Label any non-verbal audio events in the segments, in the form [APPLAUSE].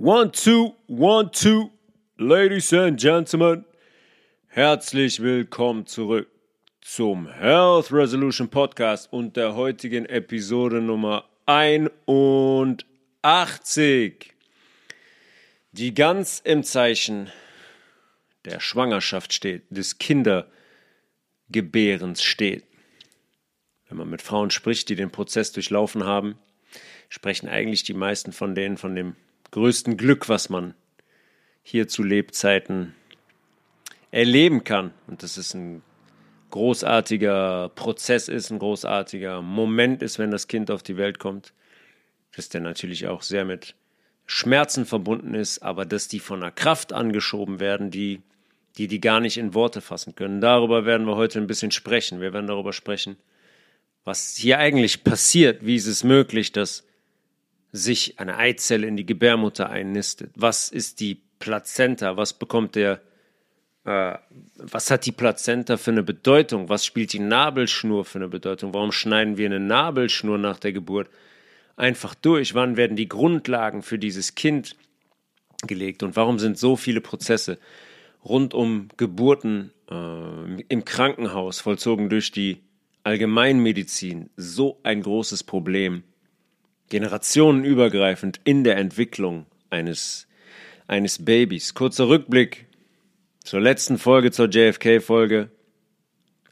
One, two, one, two, ladies and gentlemen. Herzlich willkommen zurück zum Health Resolution Podcast und der heutigen Episode Nummer 81, die ganz im Zeichen der Schwangerschaft steht, des Kindergebärens steht. Wenn man mit Frauen spricht, die den Prozess durchlaufen haben, sprechen eigentlich die meisten von denen von dem größten Glück, was man hier zu Lebzeiten erleben kann. Und das ist ein großartiger Prozess ist, ein großartiger Moment ist, wenn das Kind auf die Welt kommt. Dass der natürlich auch sehr mit Schmerzen verbunden ist, aber dass die von einer Kraft angeschoben werden, die die, die gar nicht in Worte fassen können. Darüber werden wir heute ein bisschen sprechen. Wir werden darüber sprechen, was hier eigentlich passiert, wie ist es möglich, dass sich eine Eizelle in die Gebärmutter einnistet? Was ist die Plazenta? Was bekommt der, äh, was hat die Plazenta für eine Bedeutung? Was spielt die Nabelschnur für eine Bedeutung? Warum schneiden wir eine Nabelschnur nach der Geburt einfach durch? Wann werden die Grundlagen für dieses Kind gelegt? Und warum sind so viele Prozesse rund um Geburten äh, im Krankenhaus vollzogen durch die Allgemeinmedizin so ein großes Problem? Generationenübergreifend in der Entwicklung eines, eines Babys. Kurzer Rückblick zur letzten Folge, zur JFK-Folge.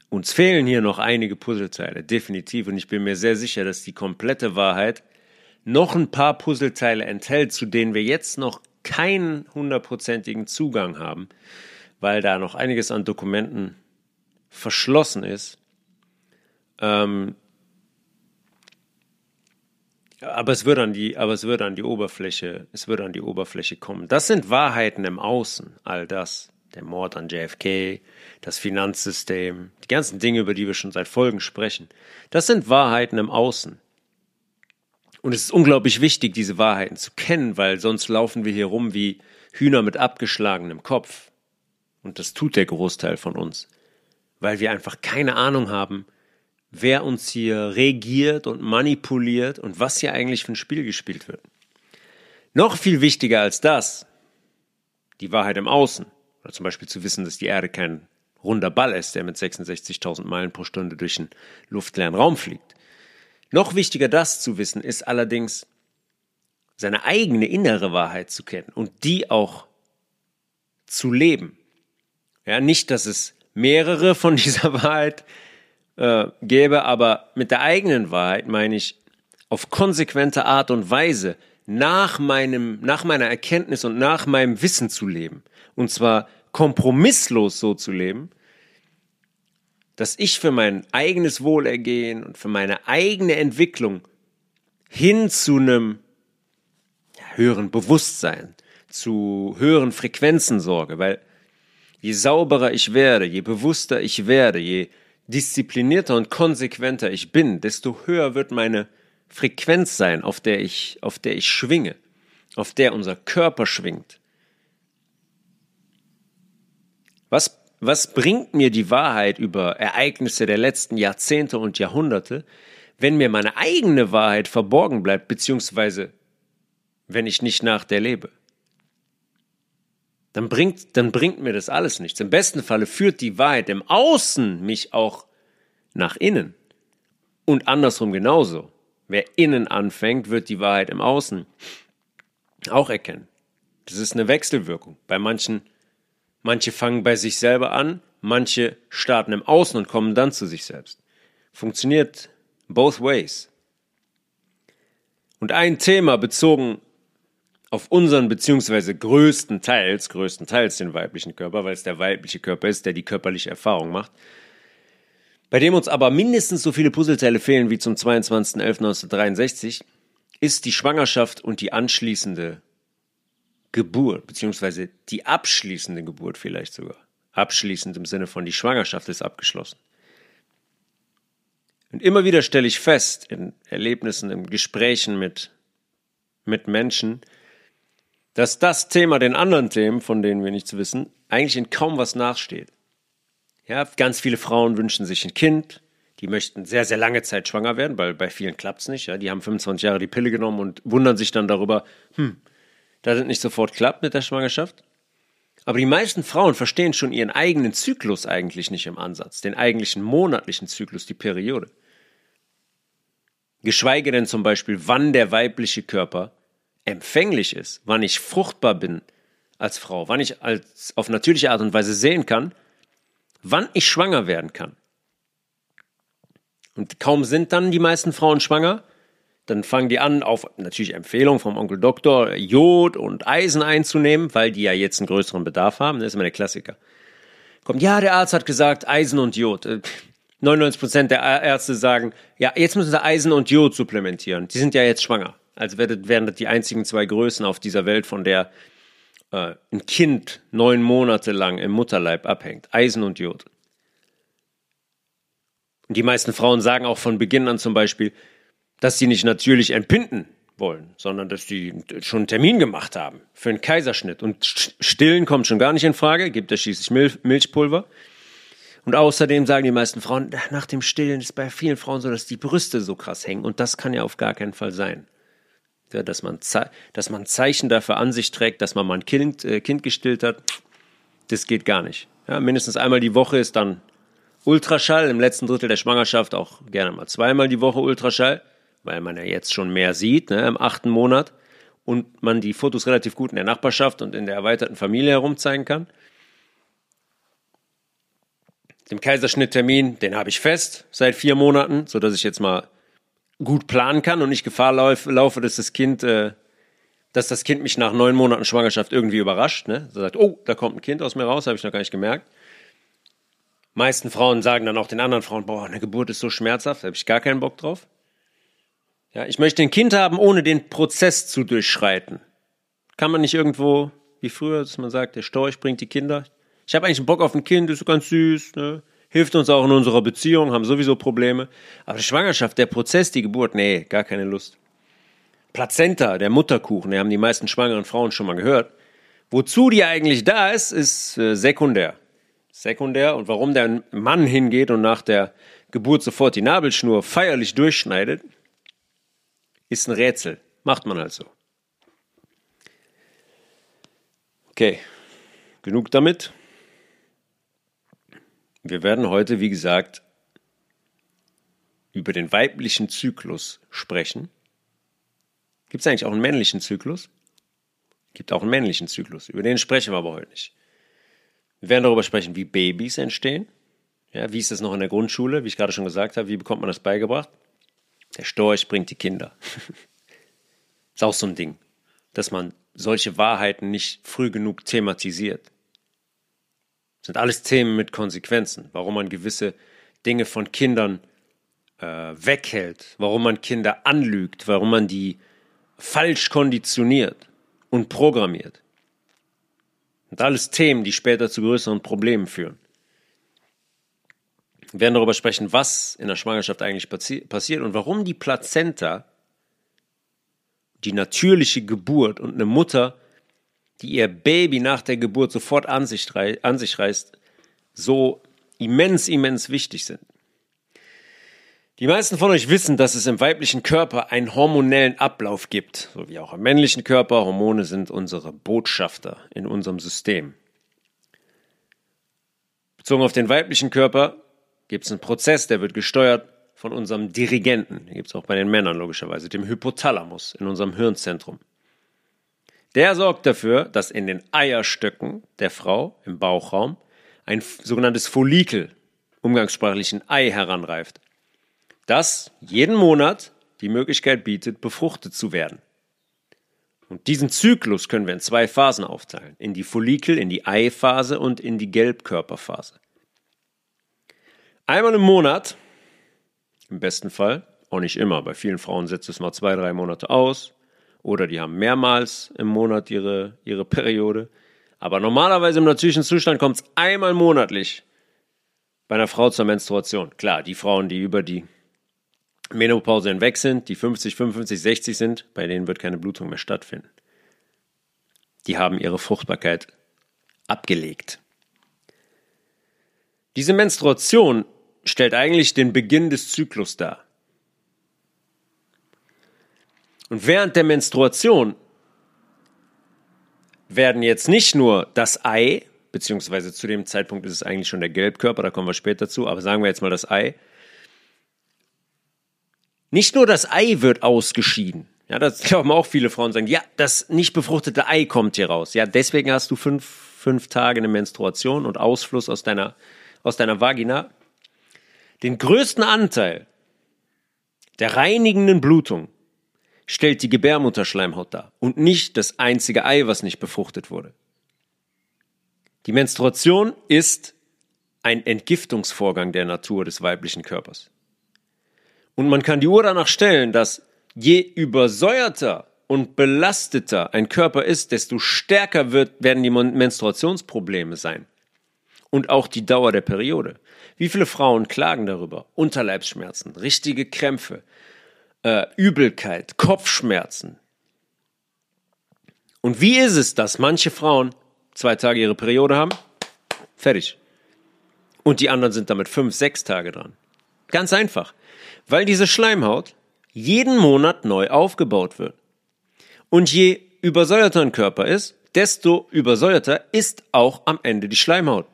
Uns fehlen hier noch einige Puzzleteile, definitiv. Und ich bin mir sehr sicher, dass die komplette Wahrheit noch ein paar Puzzleteile enthält, zu denen wir jetzt noch keinen hundertprozentigen Zugang haben, weil da noch einiges an Dokumenten verschlossen ist. Ähm, aber es wird an die, aber es wird an die Oberfläche, es wird an die Oberfläche kommen. Das sind Wahrheiten im Außen, all das. Der Mord an JFK, das Finanzsystem, die ganzen Dinge, über die wir schon seit Folgen sprechen. Das sind Wahrheiten im Außen. Und es ist unglaublich wichtig, diese Wahrheiten zu kennen, weil sonst laufen wir hier rum wie Hühner mit abgeschlagenem Kopf. Und das tut der Großteil von uns. Weil wir einfach keine Ahnung haben, wer uns hier regiert und manipuliert und was hier eigentlich für ein Spiel gespielt wird. Noch viel wichtiger als das, die Wahrheit im Außen, oder zum Beispiel zu wissen, dass die Erde kein runder Ball ist, der mit 66.000 Meilen pro Stunde durch den luftleeren Raum fliegt. Noch wichtiger das zu wissen ist allerdings, seine eigene innere Wahrheit zu kennen und die auch zu leben. Ja, nicht, dass es mehrere von [LAUGHS] dieser Wahrheit äh, gäbe, aber mit der eigenen Wahrheit meine ich auf konsequente Art und Weise nach meinem, nach meiner Erkenntnis und nach meinem Wissen zu leben. Und zwar kompromisslos so zu leben, dass ich für mein eigenes Wohlergehen und für meine eigene Entwicklung hin zu einem höheren Bewusstsein, zu höheren Frequenzen sorge, weil je sauberer ich werde, je bewusster ich werde, je disziplinierter und konsequenter ich bin, desto höher wird meine Frequenz sein, auf der ich, auf der ich schwinge, auf der unser Körper schwingt. Was, was bringt mir die Wahrheit über Ereignisse der letzten Jahrzehnte und Jahrhunderte, wenn mir meine eigene Wahrheit verborgen bleibt, beziehungsweise wenn ich nicht nach der lebe? Dann bringt, dann bringt mir das alles nichts. Im besten Falle führt die Wahrheit im Außen mich auch nach innen. Und andersrum genauso. Wer innen anfängt, wird die Wahrheit im Außen auch erkennen. Das ist eine Wechselwirkung. Bei manchen, manche fangen bei sich selber an, manche starten im Außen und kommen dann zu sich selbst. Funktioniert both ways. Und ein Thema bezogen auf unseren beziehungsweise größtenteils, größtenteils den weiblichen Körper, weil es der weibliche Körper ist, der die körperliche Erfahrung macht, bei dem uns aber mindestens so viele Puzzleteile fehlen wie zum 22.11.1963, ist die Schwangerschaft und die anschließende Geburt, beziehungsweise die abschließende Geburt vielleicht sogar. Abschließend im Sinne von die Schwangerschaft ist abgeschlossen. Und immer wieder stelle ich fest in Erlebnissen, in Gesprächen mit, mit Menschen, dass das Thema den anderen Themen, von denen wir nichts wissen, eigentlich in kaum was nachsteht. Ja, ganz viele Frauen wünschen sich ein Kind, die möchten sehr, sehr lange Zeit schwanger werden, weil bei vielen klappt es nicht. Ja? Die haben 25 Jahre die Pille genommen und wundern sich dann darüber, hm, dass es nicht sofort klappt mit der Schwangerschaft. Aber die meisten Frauen verstehen schon ihren eigenen Zyklus eigentlich nicht im Ansatz, den eigentlichen monatlichen Zyklus, die Periode. Geschweige denn zum Beispiel, wann der weibliche Körper empfänglich ist, wann ich fruchtbar bin als Frau, wann ich als auf natürliche Art und Weise sehen kann, wann ich schwanger werden kann. Und kaum sind dann die meisten Frauen schwanger, dann fangen die an, auf natürlich Empfehlung vom Onkel Doktor Jod und Eisen einzunehmen, weil die ja jetzt einen größeren Bedarf haben. Das ist immer der Klassiker. Kommt, ja, der Arzt hat gesagt, Eisen und Jod. 99 äh, Prozent der Ärzte sagen, ja, jetzt müssen sie Eisen und Jod supplementieren. Die sind ja jetzt schwanger. Also wären das die einzigen zwei Größen auf dieser Welt, von der äh, ein Kind neun Monate lang im Mutterleib abhängt. Eisen und Jod. Und die meisten Frauen sagen auch von Beginn an zum Beispiel, dass sie nicht natürlich entbinden wollen, sondern dass die schon einen Termin gemacht haben für einen Kaiserschnitt. Und Stillen kommt schon gar nicht in Frage, gibt es schließlich Milch, Milchpulver. Und außerdem sagen die meisten Frauen, nach dem Stillen ist bei vielen Frauen so, dass die Brüste so krass hängen. Und das kann ja auf gar keinen Fall sein. Ja, dass, man dass man Zeichen dafür an sich trägt, dass man mal ein Kind, äh, kind gestillt hat, das geht gar nicht. Ja, mindestens einmal die Woche ist dann Ultraschall, im letzten Drittel der Schwangerschaft auch gerne mal zweimal die Woche Ultraschall weil man ja jetzt schon mehr sieht, ne, im achten Monat und man die Fotos relativ gut in der Nachbarschaft und in der erweiterten Familie herumzeigen kann. Den Kaiserschnitttermin, den habe ich fest seit vier Monaten, sodass ich jetzt mal gut planen kann und nicht Gefahr laufe, dass das Kind, äh, dass das Kind mich nach neun Monaten Schwangerschaft irgendwie überrascht. Ne? So sagt, oh, da kommt ein Kind aus mir raus, habe ich noch gar nicht gemerkt. Meisten Frauen sagen dann auch den anderen Frauen, boah, eine Geburt ist so schmerzhaft, da habe ich gar keinen Bock drauf. Ja, ich möchte ein Kind haben, ohne den Prozess zu durchschreiten. Kann man nicht irgendwo, wie früher, dass man sagt, der Storch bringt die Kinder. Ich habe eigentlich einen Bock auf ein Kind, ist ganz süß, ne? Hilft uns auch in unserer Beziehung, haben sowieso Probleme. Aber die Schwangerschaft, der Prozess, die Geburt, nee, gar keine Lust. Plazenta, der Mutterkuchen, den haben die meisten schwangeren Frauen schon mal gehört. Wozu die eigentlich da ist, ist äh, sekundär. Sekundär und warum der Mann hingeht und nach der Geburt sofort die Nabelschnur feierlich durchschneidet, ist ein Rätsel. Macht man also. Okay, genug damit. Wir werden heute, wie gesagt, über den weiblichen Zyklus sprechen. Gibt es eigentlich auch einen männlichen Zyklus? Gibt auch einen männlichen Zyklus. Über den sprechen wir aber heute nicht. Wir werden darüber sprechen, wie Babys entstehen. Ja, wie ist das noch in der Grundschule? Wie ich gerade schon gesagt habe, wie bekommt man das beigebracht? Der Storch bringt die Kinder. [LAUGHS] ist auch so ein Ding, dass man solche Wahrheiten nicht früh genug thematisiert. Sind alles Themen mit Konsequenzen, warum man gewisse Dinge von Kindern äh, weghält, warum man Kinder anlügt, warum man die falsch konditioniert und programmiert. Und alles Themen, die später zu größeren Problemen führen. Wir werden darüber sprechen, was in der Schwangerschaft eigentlich passi passiert und warum die Plazenta, die natürliche Geburt und eine Mutter, die ihr Baby nach der Geburt sofort an sich, an sich reißt, so immens, immens wichtig sind. Die meisten von euch wissen, dass es im weiblichen Körper einen hormonellen Ablauf gibt, so wie auch im männlichen Körper. Hormone sind unsere Botschafter in unserem System. Bezogen auf den weiblichen Körper gibt es einen Prozess, der wird gesteuert von unserem Dirigenten. Den gibt es auch bei den Männern logischerweise, dem Hypothalamus in unserem Hirnzentrum. Der sorgt dafür, dass in den Eierstöcken der Frau im Bauchraum ein sogenanntes Follikel, umgangssprachlich ein Ei, heranreift, das jeden Monat die Möglichkeit bietet, befruchtet zu werden. Und diesen Zyklus können wir in zwei Phasen aufteilen. In die Follikel, in die Eiphase und in die Gelbkörperphase. Einmal im Monat, im besten Fall, auch nicht immer, bei vielen Frauen setzt es mal zwei, drei Monate aus oder die haben mehrmals im Monat ihre, ihre Periode. Aber normalerweise im natürlichen Zustand kommt es einmal monatlich bei einer Frau zur Menstruation. Klar, die Frauen, die über die Menopause hinweg sind, die 50, 55, 60 sind, bei denen wird keine Blutung mehr stattfinden. Die haben ihre Fruchtbarkeit abgelegt. Diese Menstruation stellt eigentlich den Beginn des Zyklus dar. Und während der Menstruation werden jetzt nicht nur das Ei, beziehungsweise zu dem Zeitpunkt ist es eigentlich schon der Gelbkörper, da kommen wir später zu, aber sagen wir jetzt mal das Ei. Nicht nur das Ei wird ausgeschieden. Ja, das [LAUGHS] glauben auch viele Frauen sagen, ja, das nicht befruchtete Ei kommt hier raus. Ja, deswegen hast du fünf, fünf Tage eine Menstruation und Ausfluss aus deiner, aus deiner Vagina. Den größten Anteil der reinigenden Blutung stellt die Gebärmutterschleimhaut dar und nicht das einzige Ei, was nicht befruchtet wurde. Die Menstruation ist ein Entgiftungsvorgang der Natur des weiblichen Körpers. Und man kann die Uhr danach stellen, dass je übersäuerter und belasteter ein Körper ist, desto stärker wird, werden die Menstruationsprobleme sein. Und auch die Dauer der Periode. Wie viele Frauen klagen darüber? Unterleibsschmerzen, richtige Krämpfe, äh, Übelkeit, Kopfschmerzen. Und wie ist es, dass manche Frauen zwei Tage ihre Periode haben? Fertig. Und die anderen sind damit fünf, sechs Tage dran. Ganz einfach. Weil diese Schleimhaut jeden Monat neu aufgebaut wird. Und je übersäuerter ein Körper ist, desto übersäuerter ist auch am Ende die Schleimhaut.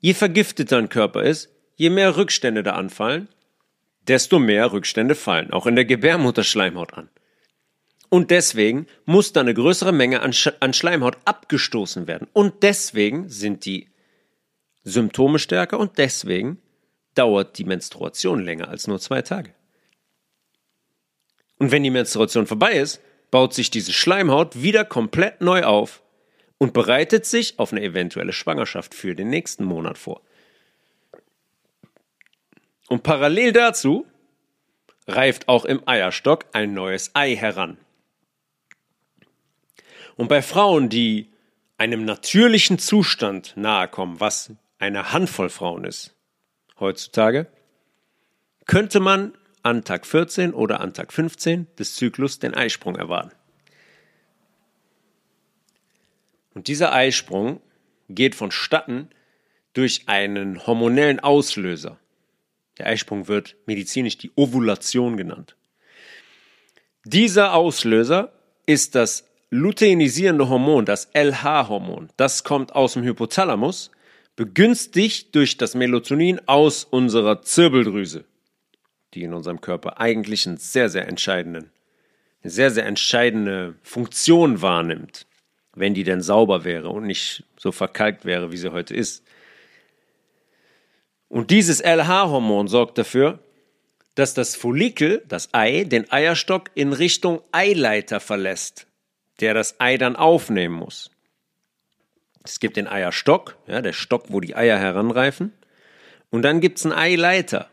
Je vergifteter ein Körper ist, je mehr Rückstände da anfallen, desto mehr Rückstände fallen auch in der Gebärmutterschleimhaut an. Und deswegen muss da eine größere Menge an, Sch an Schleimhaut abgestoßen werden. Und deswegen sind die Symptome stärker und deswegen dauert die Menstruation länger als nur zwei Tage. Und wenn die Menstruation vorbei ist, baut sich diese Schleimhaut wieder komplett neu auf und bereitet sich auf eine eventuelle Schwangerschaft für den nächsten Monat vor. Und parallel dazu reift auch im Eierstock ein neues Ei heran. Und bei Frauen, die einem natürlichen Zustand nahe kommen, was eine Handvoll Frauen ist heutzutage, könnte man an Tag 14 oder an Tag 15 des Zyklus den Eisprung erwarten. Und dieser Eisprung geht vonstatten durch einen hormonellen Auslöser. Der Eisprung wird medizinisch die Ovulation genannt. Dieser Auslöser ist das luteinisierende Hormon, das LH-Hormon. Das kommt aus dem Hypothalamus, begünstigt durch das Melatonin aus unserer Zirbeldrüse, die in unserem Körper eigentlich einen sehr, sehr entscheidenden, eine sehr, sehr entscheidende Funktion wahrnimmt, wenn die denn sauber wäre und nicht so verkalkt wäre, wie sie heute ist. Und dieses LH-Hormon sorgt dafür, dass das Follikel, das Ei, den Eierstock in Richtung Eileiter verlässt, der das Ei dann aufnehmen muss. Es gibt den Eierstock, ja, der Stock, wo die Eier heranreifen. Und dann gibt es einen Eileiter.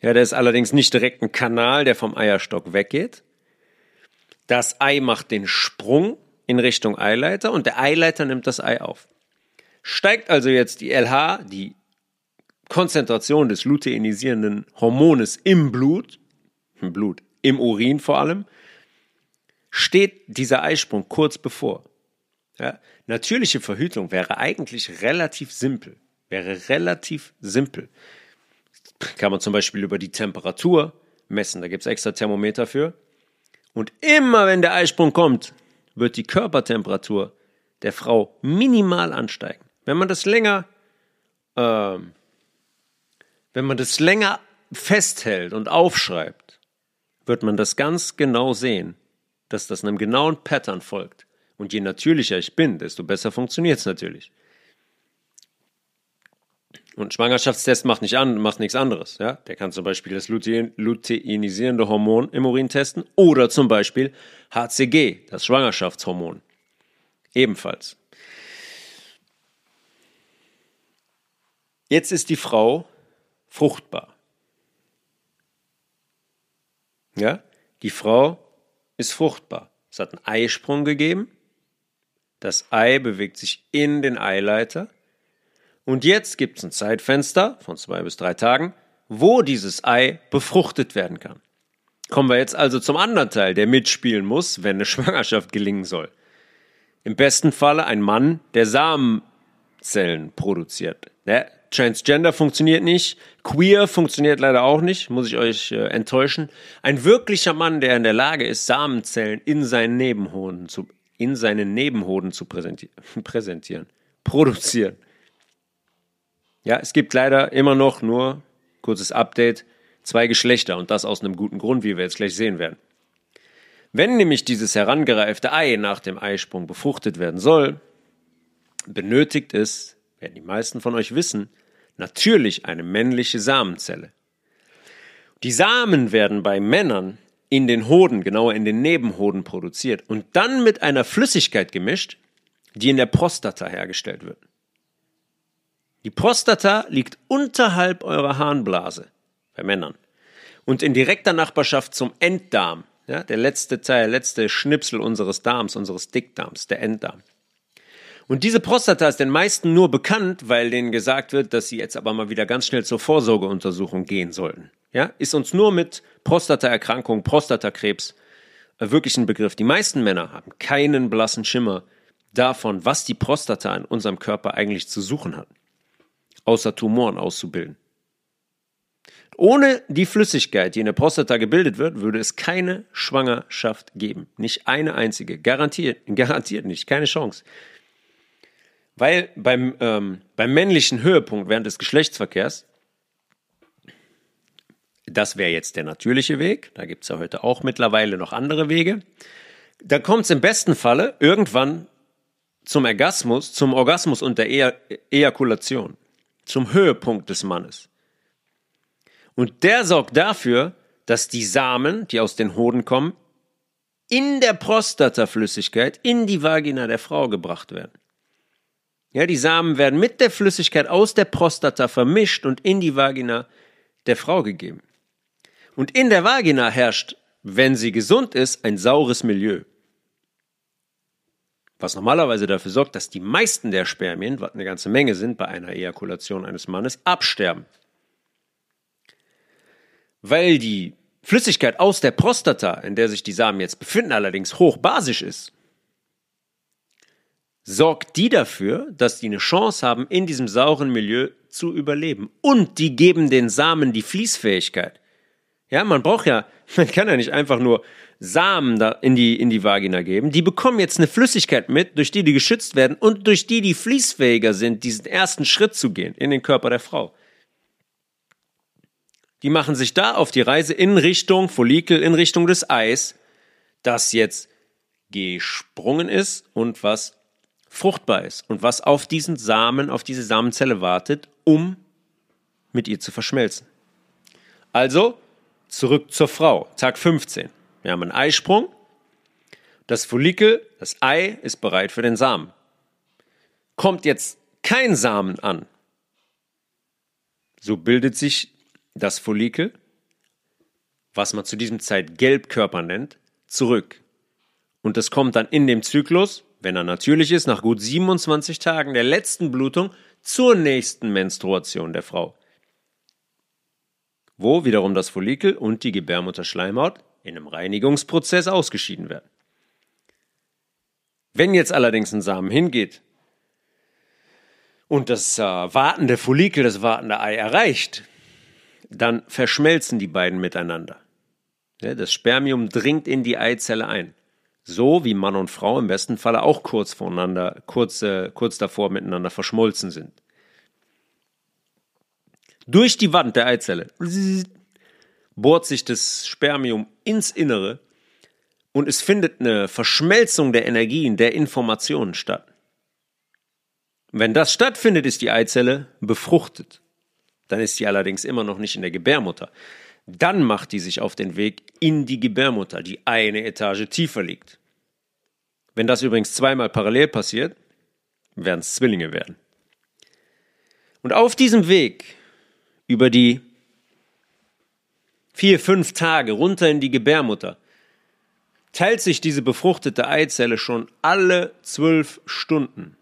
Ja, der ist allerdings nicht direkt ein Kanal, der vom Eierstock weggeht. Das Ei macht den Sprung in Richtung Eileiter und der Eileiter nimmt das Ei auf. Steigt also jetzt die LH, die Konzentration des luteinisierenden Hormones im Blut, im Blut, im Urin vor allem, steht dieser Eisprung kurz bevor. Ja, natürliche Verhütung wäre eigentlich relativ simpel. Wäre relativ simpel. Kann man zum Beispiel über die Temperatur messen. Da gibt es extra Thermometer für. Und immer wenn der Eisprung kommt, wird die Körpertemperatur der Frau minimal ansteigen. Wenn man das länger ähm, wenn man das länger festhält und aufschreibt, wird man das ganz genau sehen, dass das einem genauen Pattern folgt. Und je natürlicher ich bin, desto besser funktioniert es natürlich. Und Schwangerschaftstest macht, nicht an, macht nichts anderes. Ja? Der kann zum Beispiel das Lutein, luteinisierende Hormon im Urin testen oder zum Beispiel HCG, das Schwangerschaftshormon. Ebenfalls. Jetzt ist die Frau fruchtbar. Ja, die Frau ist fruchtbar. Es hat einen Eisprung gegeben. Das Ei bewegt sich in den Eileiter. Und jetzt gibt es ein Zeitfenster von zwei bis drei Tagen, wo dieses Ei befruchtet werden kann. Kommen wir jetzt also zum anderen Teil, der mitspielen muss, wenn eine Schwangerschaft gelingen soll. Im besten Falle ein Mann, der Samenzellen produziert. Der Transgender funktioniert nicht. Queer funktioniert leider auch nicht, muss ich euch äh, enttäuschen. Ein wirklicher Mann, der in der Lage ist, Samenzellen in seinen Nebenhoden zu in seinen Nebenhoden zu [LAUGHS] präsentieren, produzieren. Ja, es gibt leider immer noch nur, kurzes Update, zwei Geschlechter und das aus einem guten Grund, wie wir jetzt gleich sehen werden. Wenn nämlich dieses herangereifte Ei nach dem Eisprung befruchtet werden soll, benötigt es, werden die meisten von euch wissen, natürlich eine männliche Samenzelle. Die Samen werden bei Männern in den Hoden, genauer in den Nebenhoden produziert und dann mit einer Flüssigkeit gemischt, die in der Prostata hergestellt wird. Die Prostata liegt unterhalb eurer Harnblase bei Männern und in direkter Nachbarschaft zum Enddarm, ja, der letzte Teil, letzte Schnipsel unseres Darms, unseres Dickdarms, der Enddarm. Und diese Prostata ist den meisten nur bekannt, weil denen gesagt wird, dass sie jetzt aber mal wieder ganz schnell zur Vorsorgeuntersuchung gehen sollten. Ja, ist uns nur mit Prostataerkrankung, Prostatakrebs äh, wirklich ein Begriff. Die meisten Männer haben keinen blassen Schimmer davon, was die Prostata in unserem Körper eigentlich zu suchen hat, außer Tumoren auszubilden. Ohne die Flüssigkeit, die in der Prostata gebildet wird, würde es keine Schwangerschaft geben. Nicht eine einzige. Garantiert, garantiert nicht. Keine Chance. Weil beim, ähm, beim männlichen Höhepunkt während des Geschlechtsverkehrs, das wäre jetzt der natürliche Weg, da gibt es ja heute auch mittlerweile noch andere Wege, da kommt es im besten Falle irgendwann zum Orgasmus, zum Orgasmus und der e Ejakulation, zum Höhepunkt des Mannes. Und der sorgt dafür, dass die Samen, die aus den Hoden kommen, in der Prostataflüssigkeit in die Vagina der Frau gebracht werden. Ja, die Samen werden mit der Flüssigkeit aus der Prostata vermischt und in die Vagina der Frau gegeben. Und in der Vagina herrscht, wenn sie gesund ist, ein saures Milieu. Was normalerweise dafür sorgt, dass die meisten der Spermien, was eine ganze Menge sind bei einer Ejakulation eines Mannes, absterben. Weil die Flüssigkeit aus der Prostata, in der sich die Samen jetzt befinden, allerdings hochbasisch ist, sorgt die dafür, dass die eine Chance haben, in diesem sauren Milieu zu überleben. Und die geben den Samen die Fließfähigkeit. Ja, man braucht ja, [LAUGHS] man kann ja nicht einfach nur Samen da in die, in die Vagina geben. Die bekommen jetzt eine Flüssigkeit mit, durch die die geschützt werden und durch die die fließfähiger sind, diesen ersten Schritt zu gehen in den Körper der Frau. Die machen sich da auf die Reise in Richtung Follikel, in Richtung des Eis, das jetzt gesprungen ist und was fruchtbar ist und was auf diesen Samen, auf diese Samenzelle wartet, um mit ihr zu verschmelzen. Also zurück zur Frau, Tag 15. Wir haben einen Eisprung. Das Follikel, das Ei ist bereit für den Samen. Kommt jetzt kein Samen an, so bildet sich das Follikel, was man zu diesem Zeit Gelbkörper nennt, zurück. Und das kommt dann in dem Zyklus wenn er natürlich ist, nach gut 27 Tagen der letzten Blutung zur nächsten Menstruation der Frau. Wo wiederum das Follikel und die Gebärmutterschleimhaut in einem Reinigungsprozess ausgeschieden werden. Wenn jetzt allerdings ein Samen hingeht und das äh, wartende Follikel, das wartende Ei erreicht, dann verschmelzen die beiden miteinander. Ja, das Spermium dringt in die Eizelle ein so wie Mann und Frau im besten Falle auch kurz voneinander, kurz, äh, kurz davor miteinander verschmolzen sind. Durch die Wand der Eizelle bohrt sich das Spermium ins Innere und es findet eine Verschmelzung der Energien, der Informationen statt. Wenn das stattfindet, ist die Eizelle befruchtet. Dann ist sie allerdings immer noch nicht in der Gebärmutter. Dann macht die sich auf den Weg in die Gebärmutter, die eine Etage tiefer liegt. Wenn das übrigens zweimal parallel passiert, werden es Zwillinge werden. Und auf diesem Weg über die vier, fünf Tage runter in die Gebärmutter teilt sich diese befruchtete Eizelle schon alle zwölf Stunden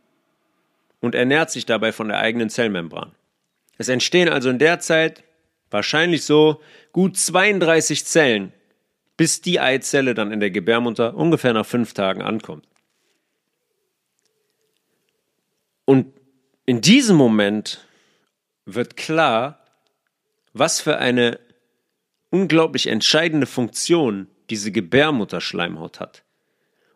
und ernährt sich dabei von der eigenen Zellmembran. Es entstehen also in der Zeit wahrscheinlich so gut 32 Zellen, bis die Eizelle dann in der Gebärmutter ungefähr nach fünf Tagen ankommt. Und in diesem Moment wird klar, was für eine unglaublich entscheidende Funktion diese Gebärmutterschleimhaut hat.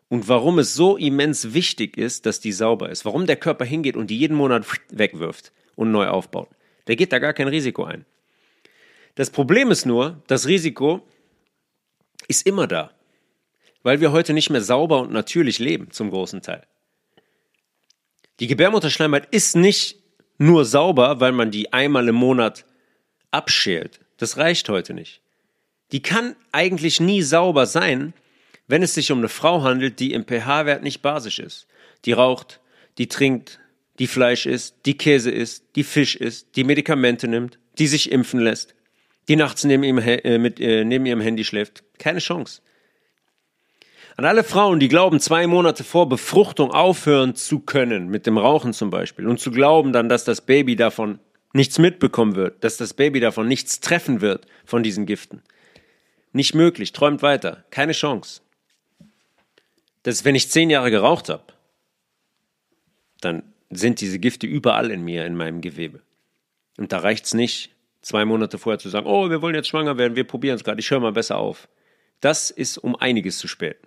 und warum es so immens wichtig ist, dass die sauber ist. Warum der Körper hingeht und die jeden Monat wegwirft und neu aufbaut. Der geht da gar kein Risiko ein. Das Problem ist nur, das Risiko ist immer da, weil wir heute nicht mehr sauber und natürlich leben, zum großen Teil. Die Gebärmutterschleimhaut ist nicht nur sauber, weil man die einmal im Monat abschält. Das reicht heute nicht. Die kann eigentlich nie sauber sein, wenn es sich um eine Frau handelt, die im pH-Wert nicht basisch ist. Die raucht, die trinkt, die Fleisch isst, die Käse isst, die Fisch isst, die Medikamente nimmt, die sich impfen lässt, die nachts neben ihrem, äh, mit, äh, neben ihrem Handy schläft. Keine Chance. An alle Frauen, die glauben, zwei Monate vor Befruchtung aufhören zu können, mit dem Rauchen zum Beispiel, und zu glauben dann, dass das Baby davon nichts mitbekommen wird, dass das Baby davon nichts treffen wird von diesen Giften. Nicht möglich, träumt weiter, keine Chance. Das wenn ich zehn Jahre geraucht habe, dann sind diese Gifte überall in mir, in meinem Gewebe. Und da reicht es nicht, zwei Monate vorher zu sagen, oh, wir wollen jetzt schwanger werden, wir probieren es gerade, ich höre mal besser auf. Das ist um einiges zu spät.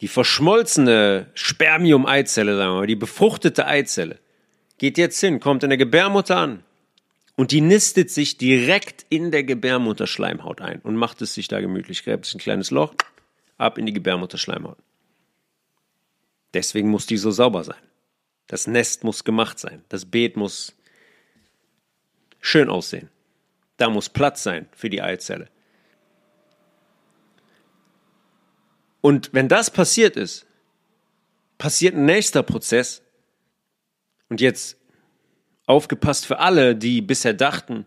Die verschmolzene Spermium-Eizelle, sagen wir mal, die befruchtete Eizelle, geht jetzt hin, kommt in der Gebärmutter an und die nistet sich direkt in der Gebärmutterschleimhaut ein und macht es sich da gemütlich, gräbt sich ein kleines Loch, ab in die Gebärmutterschleimhaut. Deswegen muss die so sauber sein. Das Nest muss gemacht sein. Das Beet muss schön aussehen. Da muss Platz sein für die Eizelle. Und wenn das passiert ist, passiert ein nächster Prozess. Und jetzt aufgepasst für alle, die bisher dachten,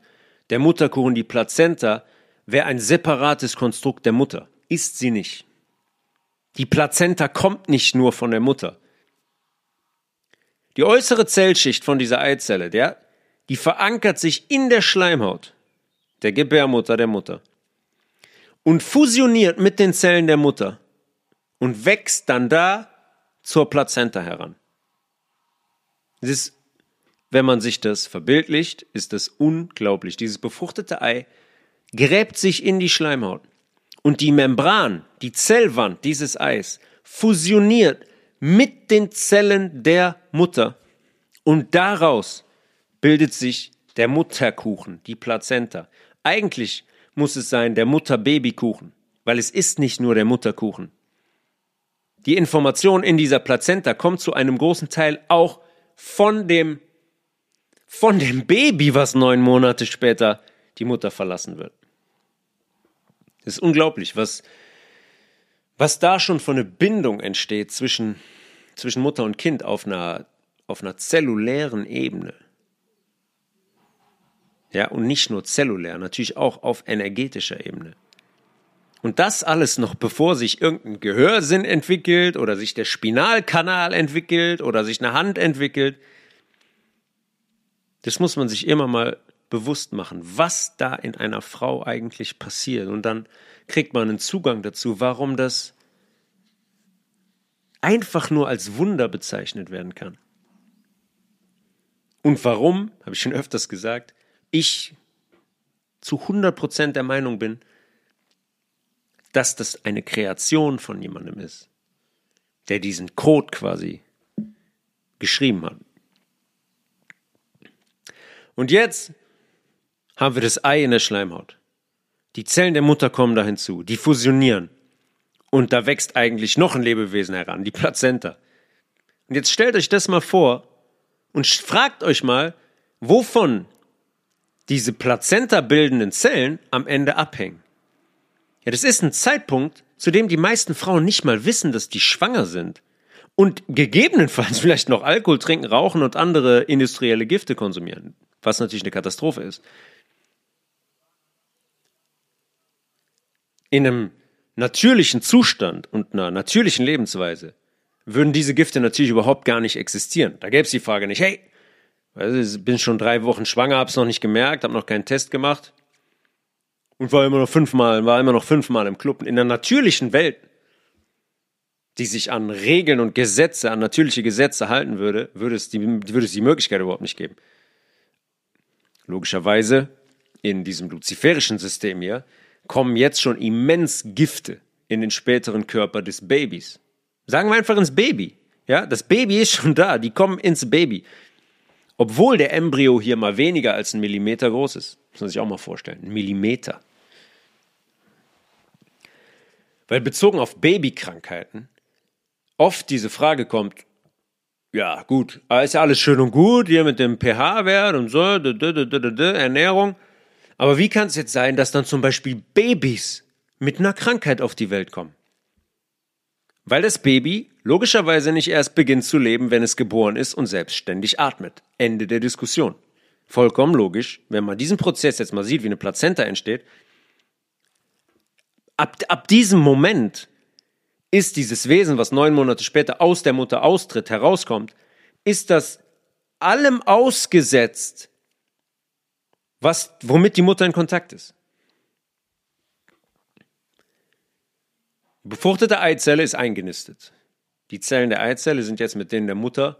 der Mutterkuchen, die Plazenta, wäre ein separates Konstrukt der Mutter. Ist sie nicht. Die Plazenta kommt nicht nur von der Mutter. Die äußere Zellschicht von dieser Eizelle, der, die verankert sich in der Schleimhaut der Gebärmutter der Mutter und fusioniert mit den Zellen der Mutter und wächst dann da zur Plazenta heran. Es ist, wenn man sich das verbildlicht, ist das unglaublich. Dieses befruchtete Ei gräbt sich in die Schleimhaut und die Membran, die Zellwand dieses Eis fusioniert mit den Zellen der Mutter. Und daraus bildet sich der Mutterkuchen, die Plazenta. Eigentlich muss es sein der Mutter-Babykuchen, weil es ist nicht nur der Mutterkuchen. Die Information in dieser Plazenta kommt zu einem großen Teil auch von dem, von dem Baby, was neun Monate später die Mutter verlassen wird. Es ist unglaublich, was, was da schon von eine Bindung entsteht zwischen zwischen Mutter und Kind auf einer, auf einer zellulären Ebene. Ja, und nicht nur zellulär, natürlich auch auf energetischer Ebene. Und das alles noch bevor sich irgendein Gehörsinn entwickelt oder sich der Spinalkanal entwickelt oder sich eine Hand entwickelt. Das muss man sich immer mal bewusst machen, was da in einer Frau eigentlich passiert. Und dann kriegt man einen Zugang dazu, warum das einfach nur als Wunder bezeichnet werden kann. Und warum, habe ich schon öfters gesagt, ich zu 100% der Meinung bin, dass das eine Kreation von jemandem ist, der diesen Code quasi geschrieben hat. Und jetzt haben wir das Ei in der Schleimhaut. Die Zellen der Mutter kommen da hinzu, die fusionieren. Und da wächst eigentlich noch ein Lebewesen heran, die Plazenta. Und jetzt stellt euch das mal vor und fragt euch mal, wovon diese Plazenta bildenden Zellen am Ende abhängen. Ja, das ist ein Zeitpunkt, zu dem die meisten Frauen nicht mal wissen, dass die schwanger sind. Und gegebenenfalls [LAUGHS] vielleicht noch Alkohol trinken, rauchen und andere industrielle Gifte konsumieren. Was natürlich eine Katastrophe ist. In einem natürlichen Zustand und einer natürlichen Lebensweise würden diese Gifte natürlich überhaupt gar nicht existieren. Da gäbe es die Frage nicht, hey, ich bin schon drei Wochen schwanger, hab's noch nicht gemerkt, hab noch keinen Test gemacht und war immer noch fünfmal, war immer noch fünfmal im Club. In der natürlichen Welt, die sich an Regeln und Gesetze, an natürliche Gesetze halten würde, würde es die, würde es die Möglichkeit überhaupt nicht geben. Logischerweise in diesem luziferischen System hier kommen jetzt schon immens Gifte in den späteren Körper des Babys. Sagen wir einfach ins Baby. Ja, das Baby ist schon da, die kommen ins Baby. Obwohl der Embryo hier mal weniger als ein Millimeter groß ist. Muss man sich auch mal vorstellen. Ein Millimeter. Weil bezogen auf Babykrankheiten oft diese Frage kommt, ja gut, ist ja alles schön und gut, hier mit dem pH-Wert und so, Ernährung. Aber wie kann es jetzt sein, dass dann zum Beispiel Babys mit einer Krankheit auf die Welt kommen? Weil das Baby logischerweise nicht erst beginnt zu leben, wenn es geboren ist und selbstständig atmet. Ende der Diskussion. Vollkommen logisch, wenn man diesen Prozess jetzt mal sieht, wie eine Plazenta entsteht. Ab, ab diesem Moment ist dieses Wesen, was neun Monate später aus der Mutter austritt, herauskommt, ist das allem ausgesetzt, was, womit die Mutter in Kontakt ist. Die befruchtete Eizelle ist eingenistet. Die Zellen der Eizelle sind jetzt mit denen der Mutter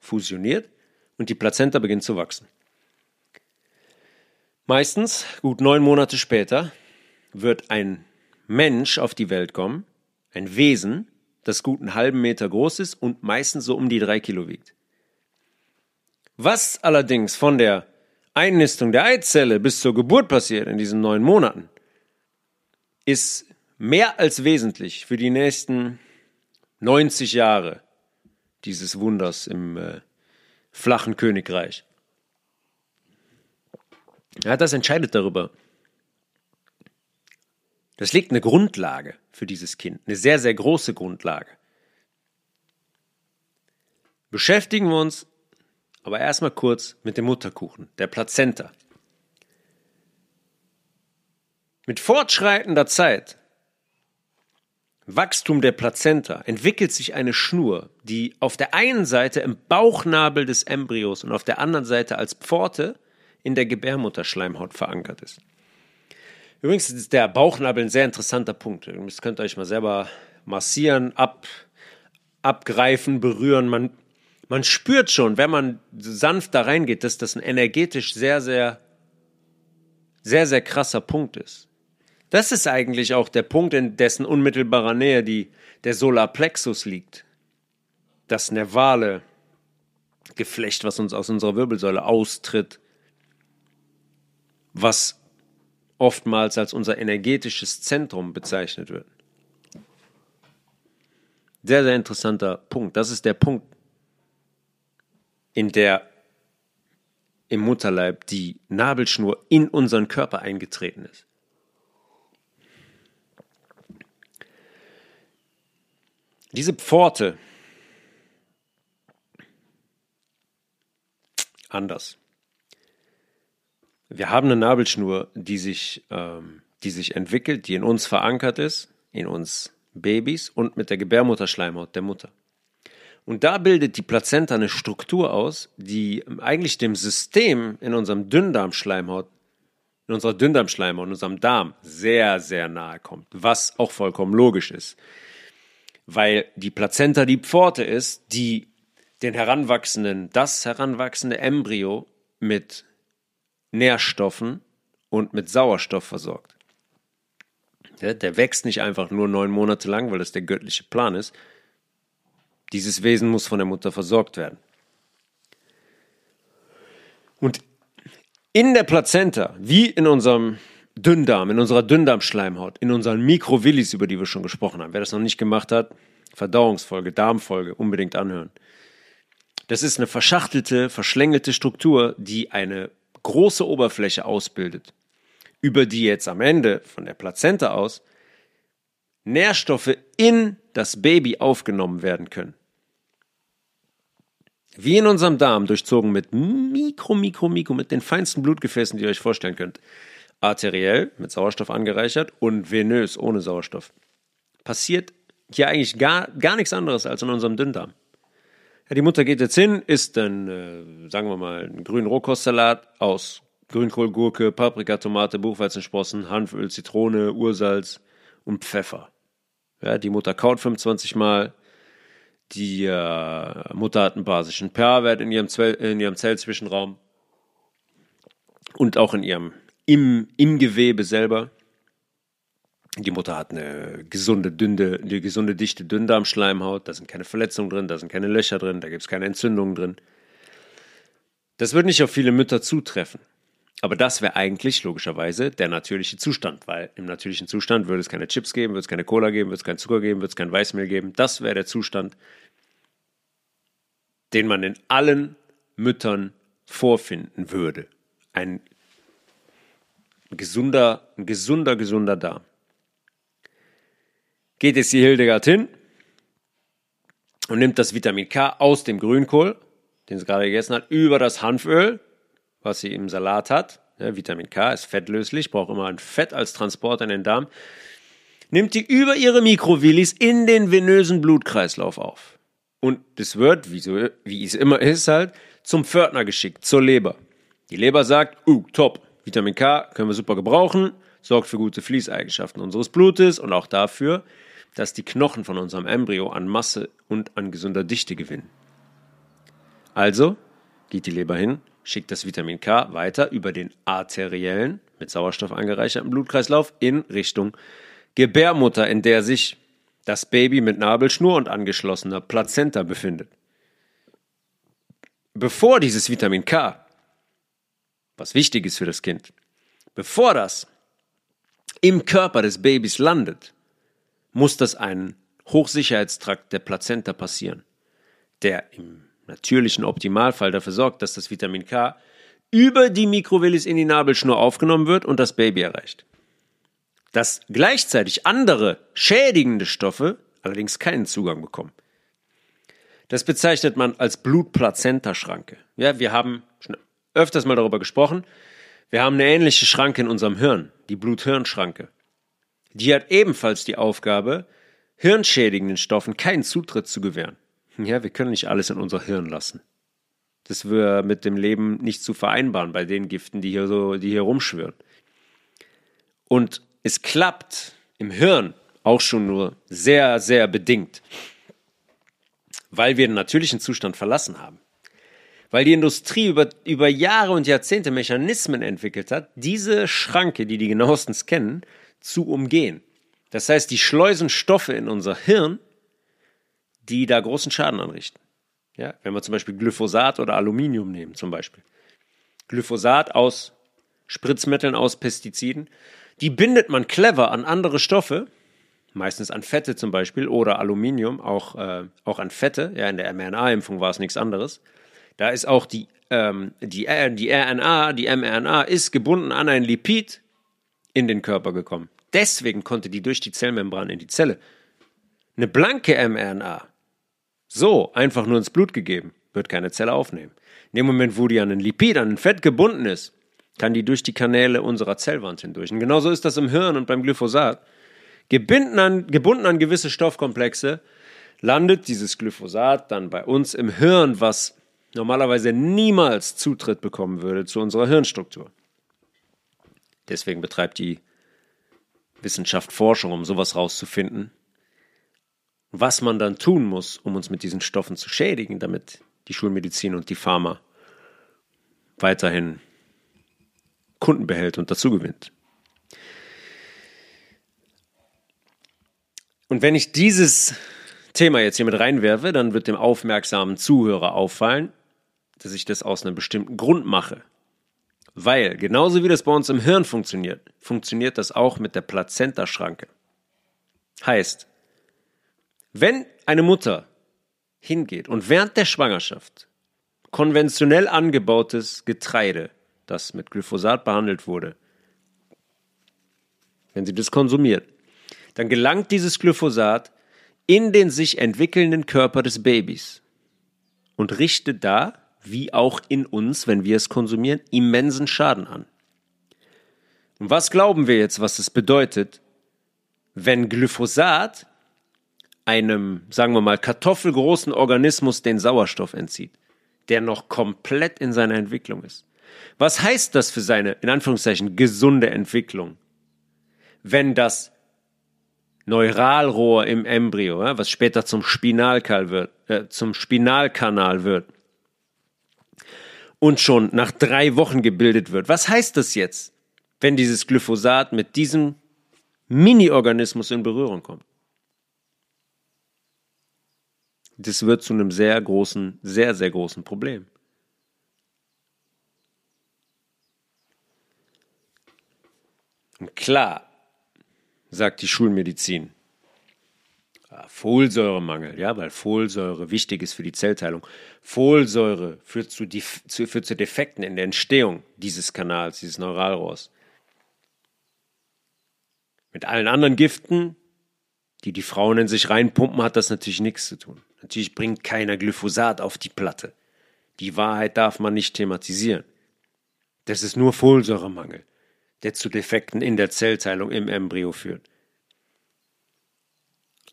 fusioniert und die Plazenta beginnt zu wachsen. Meistens, gut neun Monate später, wird ein Mensch auf die Welt kommen, ein Wesen, das gut einen halben Meter groß ist und meistens so um die drei Kilo wiegt. Was allerdings von der Einnistung der Eizelle bis zur Geburt passiert in diesen neun Monaten, ist mehr als wesentlich für die nächsten 90 Jahre dieses Wunders im äh, flachen Königreich. Ja, das entscheidet darüber. Das legt eine Grundlage für dieses Kind, eine sehr, sehr große Grundlage. Beschäftigen wir uns aber erstmal kurz mit dem Mutterkuchen, der Plazenta. Mit fortschreitender Zeit, Wachstum der Plazenta, entwickelt sich eine Schnur, die auf der einen Seite im Bauchnabel des Embryos und auf der anderen Seite als Pforte in der Gebärmutterschleimhaut verankert ist. Übrigens ist der Bauchnabel ein sehr interessanter Punkt. Das könnt ihr euch mal selber massieren, ab, abgreifen, berühren. Man man spürt schon, wenn man sanft da reingeht, dass das ein energetisch sehr, sehr, sehr, sehr krasser Punkt ist. Das ist eigentlich auch der Punkt, in dessen unmittelbarer Nähe die, der Solarplexus liegt. Das nervale Geflecht, was uns aus unserer Wirbelsäule austritt, was oftmals als unser energetisches Zentrum bezeichnet wird. Sehr, sehr interessanter Punkt. Das ist der Punkt, in der im Mutterleib die Nabelschnur in unseren Körper eingetreten ist. Diese Pforte, anders. Wir haben eine Nabelschnur, die sich, ähm, die sich entwickelt, die in uns verankert ist, in uns Babys und mit der Gebärmutterschleimhaut der Mutter. Und da bildet die Plazenta eine Struktur aus, die eigentlich dem System in unserem Dünndarmschleimhaut, in unserer Dünndarmschleimhaut, in unserem Darm sehr, sehr nahe kommt, was auch vollkommen logisch ist. Weil die Plazenta die Pforte ist, die den heranwachsenden, das heranwachsende Embryo mit Nährstoffen und mit Sauerstoff versorgt. Der, der wächst nicht einfach nur neun Monate lang, weil das der göttliche Plan ist, dieses Wesen muss von der Mutter versorgt werden. Und in der Plazenta, wie in unserem Dünndarm, in unserer Dünndarmschleimhaut, in unseren Mikrovillis, über die wir schon gesprochen haben. Wer das noch nicht gemacht hat, Verdauungsfolge, Darmfolge, unbedingt anhören. Das ist eine verschachtelte, verschlängelte Struktur, die eine große Oberfläche ausbildet, über die jetzt am Ende von der Plazenta aus Nährstoffe in das Baby aufgenommen werden können wie in unserem Darm, durchzogen mit Mikro, Mikro, Mikro, mit den feinsten Blutgefäßen, die ihr euch vorstellen könnt. Arteriell, mit Sauerstoff angereichert und venös, ohne Sauerstoff. Passiert hier eigentlich gar, gar nichts anderes als in unserem Dünndarm. Ja, die Mutter geht jetzt hin, isst dann, äh, sagen wir mal, einen grünen Rohkostsalat aus Grünkohl, Gurke, Paprika, Tomate, Buchweizensprossen, Hanföl, Zitrone, Ursalz und Pfeffer. Ja, die Mutter kaut 25 Mal, die äh, Mutter hat einen basischen pH-Wert in ihrem, in ihrem Zellzwischenraum und auch in ihrem im, im Gewebe selber. Die Mutter hat eine gesunde, dünne, eine gesunde, dichte Dünndarmschleimhaut. Da sind keine Verletzungen drin, da sind keine Löcher drin, da gibt es keine Entzündungen drin. Das wird nicht auf viele Mütter zutreffen. Aber das wäre eigentlich logischerweise der natürliche Zustand, weil im natürlichen Zustand würde es keine Chips geben, würde es keine Cola geben, würde es keinen Zucker geben, würde es kein Weißmehl geben. Das wäre der Zustand, den man in allen Müttern vorfinden würde. Ein gesunder, ein gesunder, gesunder Darm. Geht jetzt die Hildegard hin und nimmt das Vitamin K aus dem Grünkohl, den sie gerade gegessen hat, über das Hanföl, was sie im Salat hat. Ja, Vitamin K ist fettlöslich, braucht immer ein Fett als Transporter in den Darm. Nimmt die über ihre Mikrovillis in den venösen Blutkreislauf auf. Und das wird, wie, so, wie es immer ist, halt zum Pförtner geschickt, zur Leber. Die Leber sagt, uh, top, Vitamin K können wir super gebrauchen, sorgt für gute Fließeigenschaften unseres Blutes und auch dafür, dass die Knochen von unserem Embryo an Masse und an gesunder Dichte gewinnen. Also geht die Leber hin, schickt das Vitamin K weiter über den arteriellen, mit Sauerstoff angereicherten Blutkreislauf in Richtung Gebärmutter, in der sich das Baby mit Nabelschnur und angeschlossener Plazenta befindet. Bevor dieses Vitamin K, was wichtig ist für das Kind, bevor das im Körper des Babys landet, muss das einen Hochsicherheitstrakt der Plazenta passieren, der im natürlichen Optimalfall dafür sorgt, dass das Vitamin K über die Mikrovillis in die Nabelschnur aufgenommen wird und das Baby erreicht. Dass gleichzeitig andere schädigende Stoffe allerdings keinen Zugang bekommen. Das bezeichnet man als Blutplazenta-Schranke. Ja, wir haben schon öfters mal darüber gesprochen. Wir haben eine ähnliche Schranke in unserem Hirn, die Blut-Hirn-Schranke. Die hat ebenfalls die Aufgabe, hirnschädigenden Stoffen keinen Zutritt zu gewähren. Ja, wir können nicht alles in unser Hirn lassen. Das wäre mit dem Leben nicht zu vereinbaren bei den Giften, die hier so, die hier rumschwirren. Und es klappt im Hirn auch schon nur sehr, sehr bedingt, weil wir den natürlichen Zustand verlassen haben. Weil die Industrie über, über Jahre und Jahrzehnte Mechanismen entwickelt hat, diese Schranke, die die genauestens kennen, zu umgehen. Das heißt, die schleusen Stoffe in unser Hirn, die da großen Schaden anrichten. Ja, wenn wir zum Beispiel Glyphosat oder Aluminium nehmen, zum Beispiel. Glyphosat aus Spritzmitteln, aus Pestiziden, die bindet man clever an andere Stoffe, meistens an Fette zum Beispiel oder Aluminium, auch, äh, auch an Fette. Ja, in der mRNA-Impfung war es nichts anderes. Da ist auch die, ähm, die, die RNA, die mRNA ist gebunden an ein Lipid in den Körper gekommen. Deswegen konnte die durch die Zellmembran in die Zelle. Eine blanke mRNA, so einfach nur ins Blut gegeben, wird keine Zelle aufnehmen. In dem Moment, wo die an ein Lipid, an ein Fett gebunden ist, kann die durch die Kanäle unserer Zellwand hindurch. Und genauso ist das im Hirn und beim Glyphosat. Gebunden an, gebunden an gewisse Stoffkomplexe landet dieses Glyphosat dann bei uns im Hirn, was normalerweise niemals Zutritt bekommen würde zu unserer Hirnstruktur. Deswegen betreibt die Wissenschaft Forschung, um sowas rauszufinden. Was man dann tun muss, um uns mit diesen Stoffen zu schädigen, damit die Schulmedizin und die Pharma weiterhin Kunden behält und dazu gewinnt. Und wenn ich dieses Thema jetzt hier mit reinwerfe, dann wird dem aufmerksamen Zuhörer auffallen, dass ich das aus einem bestimmten Grund mache. Weil, genauso wie das bei uns im Hirn funktioniert, funktioniert das auch mit der Plazentaschranke. Heißt, wenn eine Mutter hingeht und während der Schwangerschaft konventionell angebautes Getreide, das mit Glyphosat behandelt wurde, wenn sie das konsumiert, dann gelangt dieses Glyphosat in den sich entwickelnden Körper des Babys und richtet da wie auch in uns, wenn wir es konsumieren, immensen Schaden an. Und was glauben wir jetzt, was es bedeutet, wenn Glyphosat einem, sagen wir mal, kartoffelgroßen Organismus den Sauerstoff entzieht, der noch komplett in seiner Entwicklung ist? Was heißt das für seine, in Anführungszeichen, gesunde Entwicklung? Wenn das Neuralrohr im Embryo, was später zum Spinalkanal wird, äh, zum Spinalkanal wird, und schon nach drei Wochen gebildet wird. Was heißt das jetzt, wenn dieses Glyphosat mit diesem Mini-Organismus in Berührung kommt. Das wird zu einem sehr großen, sehr, sehr großen Problem. Und klar, sagt die Schulmedizin, Folsäuremangel, ja, weil Folsäure wichtig ist für die Zellteilung. Folsäure führt zu, führt zu Defekten in der Entstehung dieses Kanals, dieses Neuralrohrs. Mit allen anderen Giften, die die Frauen in sich reinpumpen, hat das natürlich nichts zu tun. Natürlich bringt keiner Glyphosat auf die Platte. Die Wahrheit darf man nicht thematisieren. Das ist nur Folsäuremangel, der zu Defekten in der Zellteilung im Embryo führt.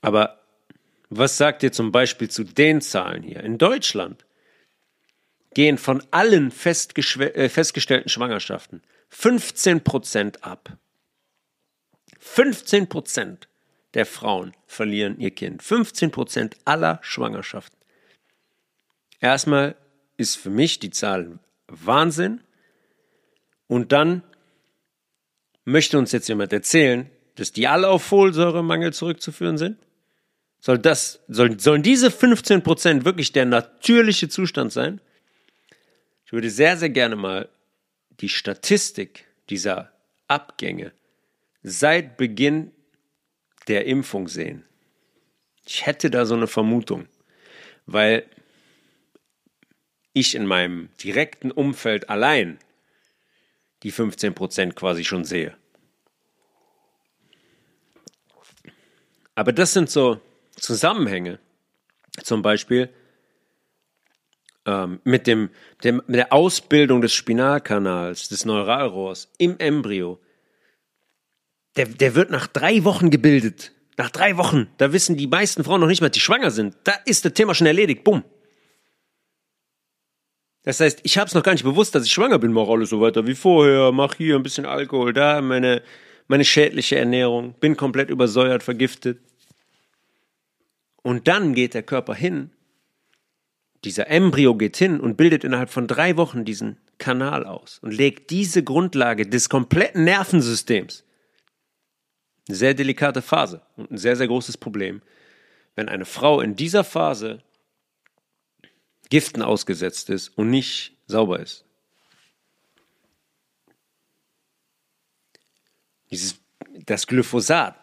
Aber was sagt ihr zum Beispiel zu den Zahlen hier? In Deutschland gehen von allen äh, festgestellten Schwangerschaften 15 Prozent ab. 15 Prozent der Frauen verlieren ihr Kind. 15 Prozent aller Schwangerschaften. Erstmal ist für mich die Zahl Wahnsinn. Und dann möchte uns jetzt jemand erzählen, dass die alle auf Folsäuremangel zurückzuführen sind? Soll das, soll, sollen diese 15 Prozent wirklich der natürliche Zustand sein? Ich würde sehr, sehr gerne mal die Statistik dieser Abgänge seit Beginn der Impfung sehen. Ich hätte da so eine Vermutung, weil ich in meinem direkten Umfeld allein die 15 Prozent quasi schon sehe. Aber das sind so Zusammenhänge. Zum Beispiel ähm, mit, dem, dem, mit der Ausbildung des Spinalkanals, des Neuralrohrs im Embryo. Der, der wird nach drei Wochen gebildet. Nach drei Wochen. Da wissen die meisten Frauen noch nicht mal, dass die schwanger sind. Da ist das Thema schon erledigt. Bumm. Das heißt, ich habe es noch gar nicht bewusst, dass ich schwanger bin, mache alles so weiter wie vorher, mach hier ein bisschen Alkohol, da meine, meine schädliche Ernährung, bin komplett übersäuert, vergiftet. Und dann geht der Körper hin, dieser Embryo geht hin und bildet innerhalb von drei Wochen diesen Kanal aus und legt diese Grundlage des kompletten Nervensystems. Eine sehr delikate Phase und ein sehr, sehr großes Problem, wenn eine Frau in dieser Phase Giften ausgesetzt ist und nicht sauber ist. Dieses, das Glyphosat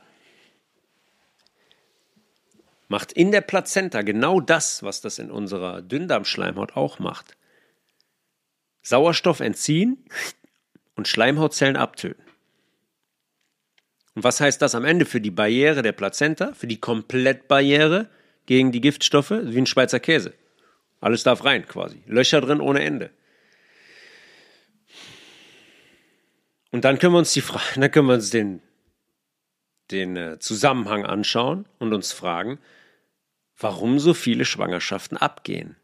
macht in der Plazenta genau das, was das in unserer Dünndarmschleimhaut auch macht. Sauerstoff entziehen und Schleimhautzellen abtöten. Und was heißt das am Ende für die Barriere der Plazenta, für die Komplettbarriere gegen die Giftstoffe? Wie ein Schweizer Käse. Alles darf rein quasi. Löcher drin ohne Ende. Und dann können wir uns die Frage, [LAUGHS] dann können wir uns den den äh, Zusammenhang anschauen und uns fragen, warum so viele Schwangerschaften abgehen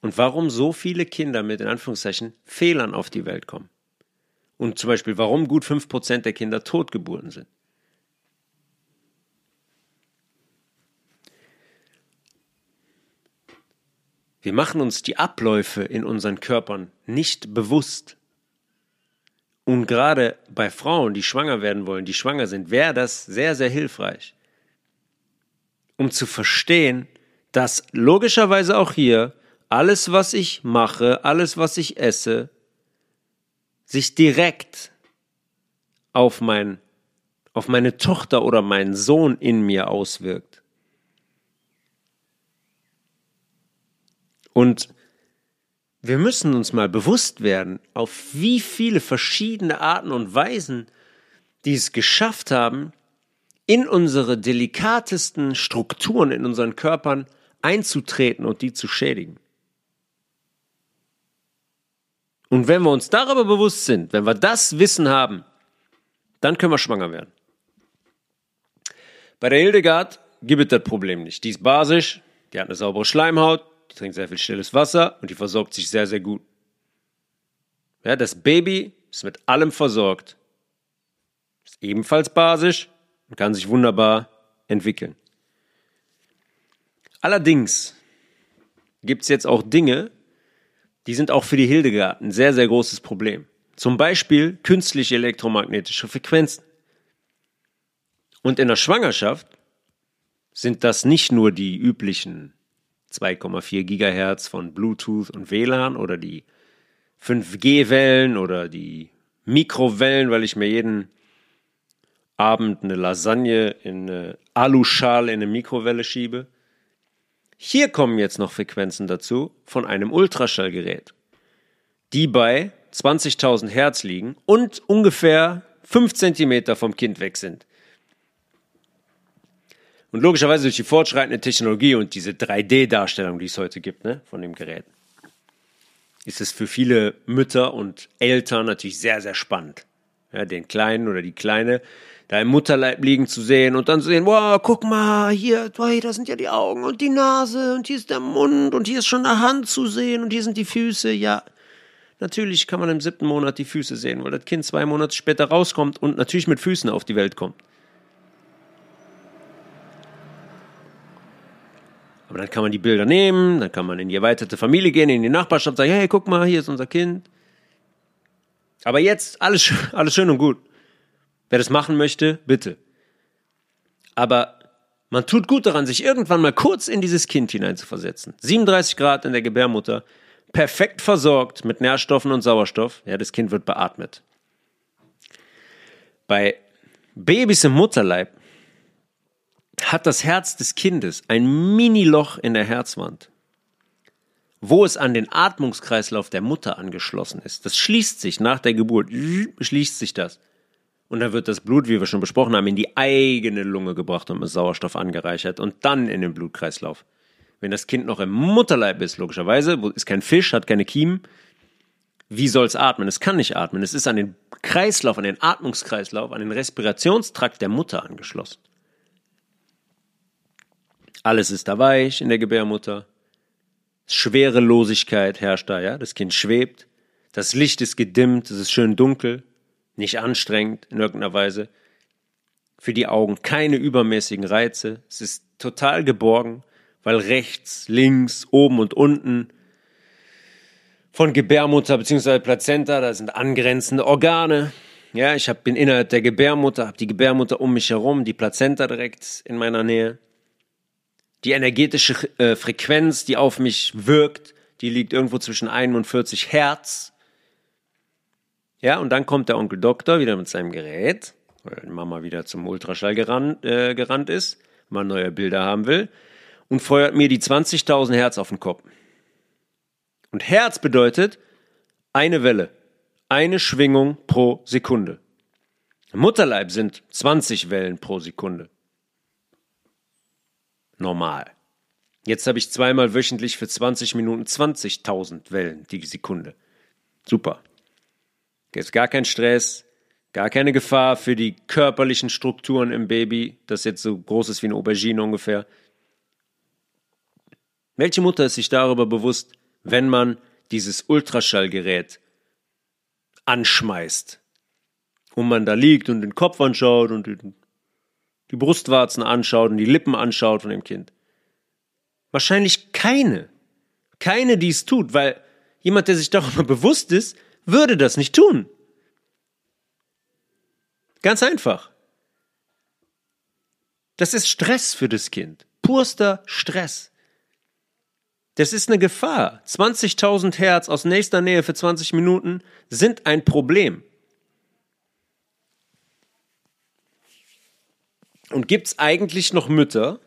und warum so viele Kinder mit in Anführungszeichen Fehlern auf die Welt kommen. Und zum Beispiel, warum gut 5% der Kinder Totgeburten sind. Wir machen uns die Abläufe in unseren Körpern nicht bewusst. Und gerade bei Frauen, die schwanger werden wollen, die schwanger sind, wäre das sehr, sehr hilfreich, um zu verstehen, dass logischerweise auch hier alles, was ich mache, alles, was ich esse, sich direkt auf mein, auf meine Tochter oder meinen Sohn in mir auswirkt. Und wir müssen uns mal bewusst werden, auf wie viele verschiedene Arten und Weisen die es geschafft haben, in unsere delikatesten Strukturen in unseren Körpern einzutreten und die zu schädigen. Und wenn wir uns darüber bewusst sind, wenn wir das Wissen haben, dann können wir schwanger werden. Bei der Hildegard gibt es das Problem nicht. Die ist basisch, die hat eine saubere Schleimhaut, die trinkt sehr viel stilles Wasser und die versorgt sich sehr, sehr gut. Ja, das Baby ist mit allem versorgt. Ist ebenfalls basisch und kann sich wunderbar entwickeln. Allerdings gibt es jetzt auch Dinge, die sind auch für die Hildegard ein sehr, sehr großes Problem. Zum Beispiel künstliche elektromagnetische Frequenzen. Und in der Schwangerschaft sind das nicht nur die üblichen 2,4 Gigahertz von Bluetooth und WLAN oder die 5G-Wellen oder die Mikrowellen, weil ich mir jeden Abend eine Lasagne in eine Aluschale in eine Mikrowelle schiebe. Hier kommen jetzt noch Frequenzen dazu von einem Ultraschallgerät, die bei 20.000 Hertz liegen und ungefähr 5 Zentimeter vom Kind weg sind. Und logischerweise durch die fortschreitende Technologie und diese 3D-Darstellung, die es heute gibt, ne, von dem Gerät, ist es für viele Mütter und Eltern natürlich sehr, sehr spannend. Ja, den Kleinen oder die Kleine da im Mutterleib liegen zu sehen und dann zu sehen, wow, guck mal, hier, hey, da sind ja die Augen und die Nase und hier ist der Mund und hier ist schon eine Hand zu sehen und hier sind die Füße, ja. Natürlich kann man im siebten Monat die Füße sehen, weil das Kind zwei Monate später rauskommt und natürlich mit Füßen auf die Welt kommt. Aber dann kann man die Bilder nehmen, dann kann man in die erweiterte Familie gehen, in die Nachbarschaft, sagen, hey, guck mal, hier ist unser Kind. Aber jetzt alles, [LAUGHS] alles schön und gut. Wer das machen möchte, bitte. Aber man tut gut daran, sich irgendwann mal kurz in dieses Kind hineinzuversetzen. 37 Grad in der Gebärmutter, perfekt versorgt mit Nährstoffen und Sauerstoff. Ja, das Kind wird beatmet. Bei Babys im Mutterleib hat das Herz des Kindes ein Mini-Loch in der Herzwand, wo es an den Atmungskreislauf der Mutter angeschlossen ist. Das schließt sich nach der Geburt, schließt sich das. Und dann wird das Blut, wie wir schon besprochen haben, in die eigene Lunge gebracht und mit Sauerstoff angereichert und dann in den Blutkreislauf. Wenn das Kind noch im Mutterleib ist, logischerweise, ist kein Fisch, hat keine Kiemen, wie soll es atmen? Es kann nicht atmen. Es ist an den Kreislauf, an den Atmungskreislauf, an den Respirationstrakt der Mutter angeschlossen. Alles ist da weich in der Gebärmutter. Schwerelosigkeit herrscht da, ja. Das Kind schwebt. Das Licht ist gedimmt, es ist schön dunkel nicht anstrengend in irgendeiner Weise. Für die Augen keine übermäßigen Reize. Es ist total geborgen, weil rechts, links, oben und unten von Gebärmutter bzw. Plazenta, da sind angrenzende Organe. Ja, ich hab, bin innerhalb der Gebärmutter, habe die Gebärmutter um mich herum, die Plazenta direkt in meiner Nähe. Die energetische äh, Frequenz, die auf mich wirkt, die liegt irgendwo zwischen 41 Hertz ja, und dann kommt der Onkel Doktor wieder mit seinem Gerät, weil Mama wieder zum Ultraschall gerannt, äh, gerannt ist, mal neue Bilder haben will, und feuert mir die 20.000 Hertz auf den Kopf. Und Herz bedeutet eine Welle, eine Schwingung pro Sekunde. Mutterleib sind 20 Wellen pro Sekunde. Normal. Jetzt habe ich zweimal wöchentlich für 20 Minuten 20.000 Wellen die Sekunde. Super. Gibt gar keinen Stress, gar keine Gefahr für die körperlichen Strukturen im Baby, das jetzt so groß ist wie eine Aubergine ungefähr. Welche Mutter ist sich darüber bewusst, wenn man dieses Ultraschallgerät anschmeißt und man da liegt und den Kopf anschaut und die Brustwarzen anschaut und die Lippen anschaut von dem Kind? Wahrscheinlich keine. Keine, die es tut, weil jemand, der sich darüber bewusst ist, würde das nicht tun. Ganz einfach. Das ist Stress für das Kind. Purster Stress. Das ist eine Gefahr. 20.000 Hertz aus nächster Nähe für 20 Minuten sind ein Problem. Und gibt es eigentlich noch Mütter,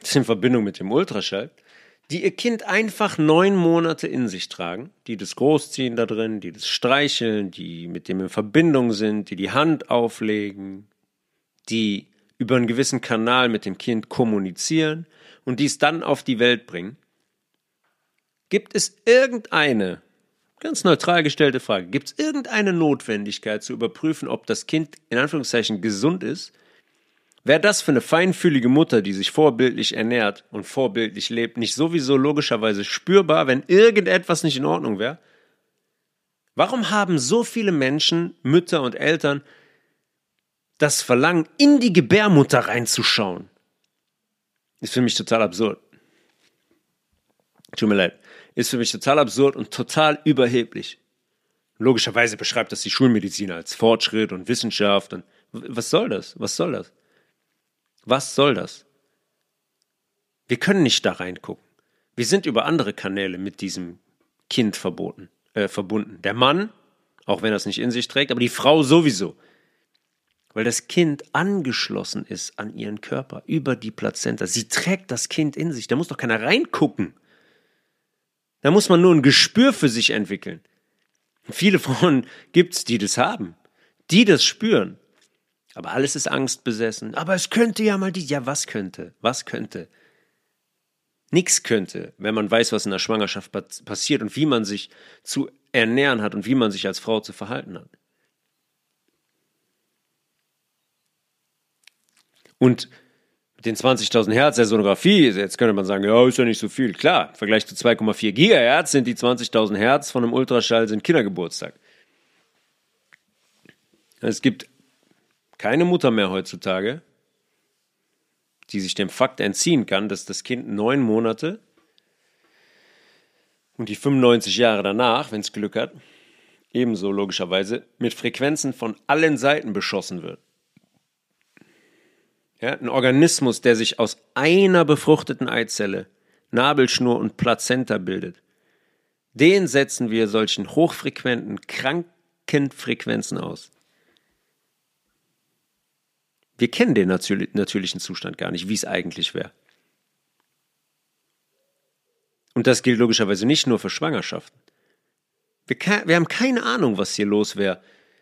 das ist in Verbindung mit dem Ultraschall, die ihr Kind einfach neun Monate in sich tragen, die das großziehen da drin, die das streicheln, die mit dem in Verbindung sind, die die Hand auflegen, die über einen gewissen Kanal mit dem Kind kommunizieren und dies dann auf die Welt bringen. Gibt es irgendeine, ganz neutral gestellte Frage, gibt es irgendeine Notwendigkeit zu überprüfen, ob das Kind in Anführungszeichen gesund ist Wäre das für eine feinfühlige Mutter, die sich vorbildlich ernährt und vorbildlich lebt, nicht sowieso logischerweise spürbar, wenn irgendetwas nicht in Ordnung wäre? Warum haben so viele Menschen, Mütter und Eltern, das Verlangen, in die Gebärmutter reinzuschauen? Ist für mich total absurd. Tut mir leid. Ist für mich total absurd und total überheblich. Logischerweise beschreibt das die Schulmedizin als Fortschritt und Wissenschaft und Was soll das? Was soll das? Was soll das? Wir können nicht da reingucken. Wir sind über andere Kanäle mit diesem Kind verboten, äh, verbunden. Der Mann, auch wenn er es nicht in sich trägt, aber die Frau sowieso. Weil das Kind angeschlossen ist an ihren Körper über die Plazenta. Sie trägt das Kind in sich. Da muss doch keiner reingucken. Da muss man nur ein Gespür für sich entwickeln. Viele Frauen [LAUGHS] gibt es, die das haben, die das spüren. Aber alles ist angstbesessen. Aber es könnte ja mal die. Ja, was könnte? Was könnte? Nichts könnte, wenn man weiß, was in der Schwangerschaft passiert und wie man sich zu ernähren hat und wie man sich als Frau zu verhalten hat. Und mit den 20.000 Hertz der Sonographie, jetzt könnte man sagen, ja, ist ja nicht so viel. Klar, im Vergleich zu 2,4 Gigahertz sind die 20.000 Hertz von einem Ultraschall sind Kindergeburtstag. Es gibt keine Mutter mehr heutzutage, die sich dem Fakt entziehen kann, dass das Kind neun Monate und die 95 Jahre danach, wenn es Glück hat, ebenso logischerweise mit Frequenzen von allen Seiten beschossen wird. Ja, ein Organismus, der sich aus einer befruchteten Eizelle, Nabelschnur und Plazenta bildet. Den setzen wir solchen hochfrequenten, kranken Frequenzen aus. Wir kennen den natürlichen Zustand gar nicht, wie es eigentlich wäre. Und das gilt logischerweise nicht nur für Schwangerschaften. Wir, wir haben keine Ahnung, was hier los wäre,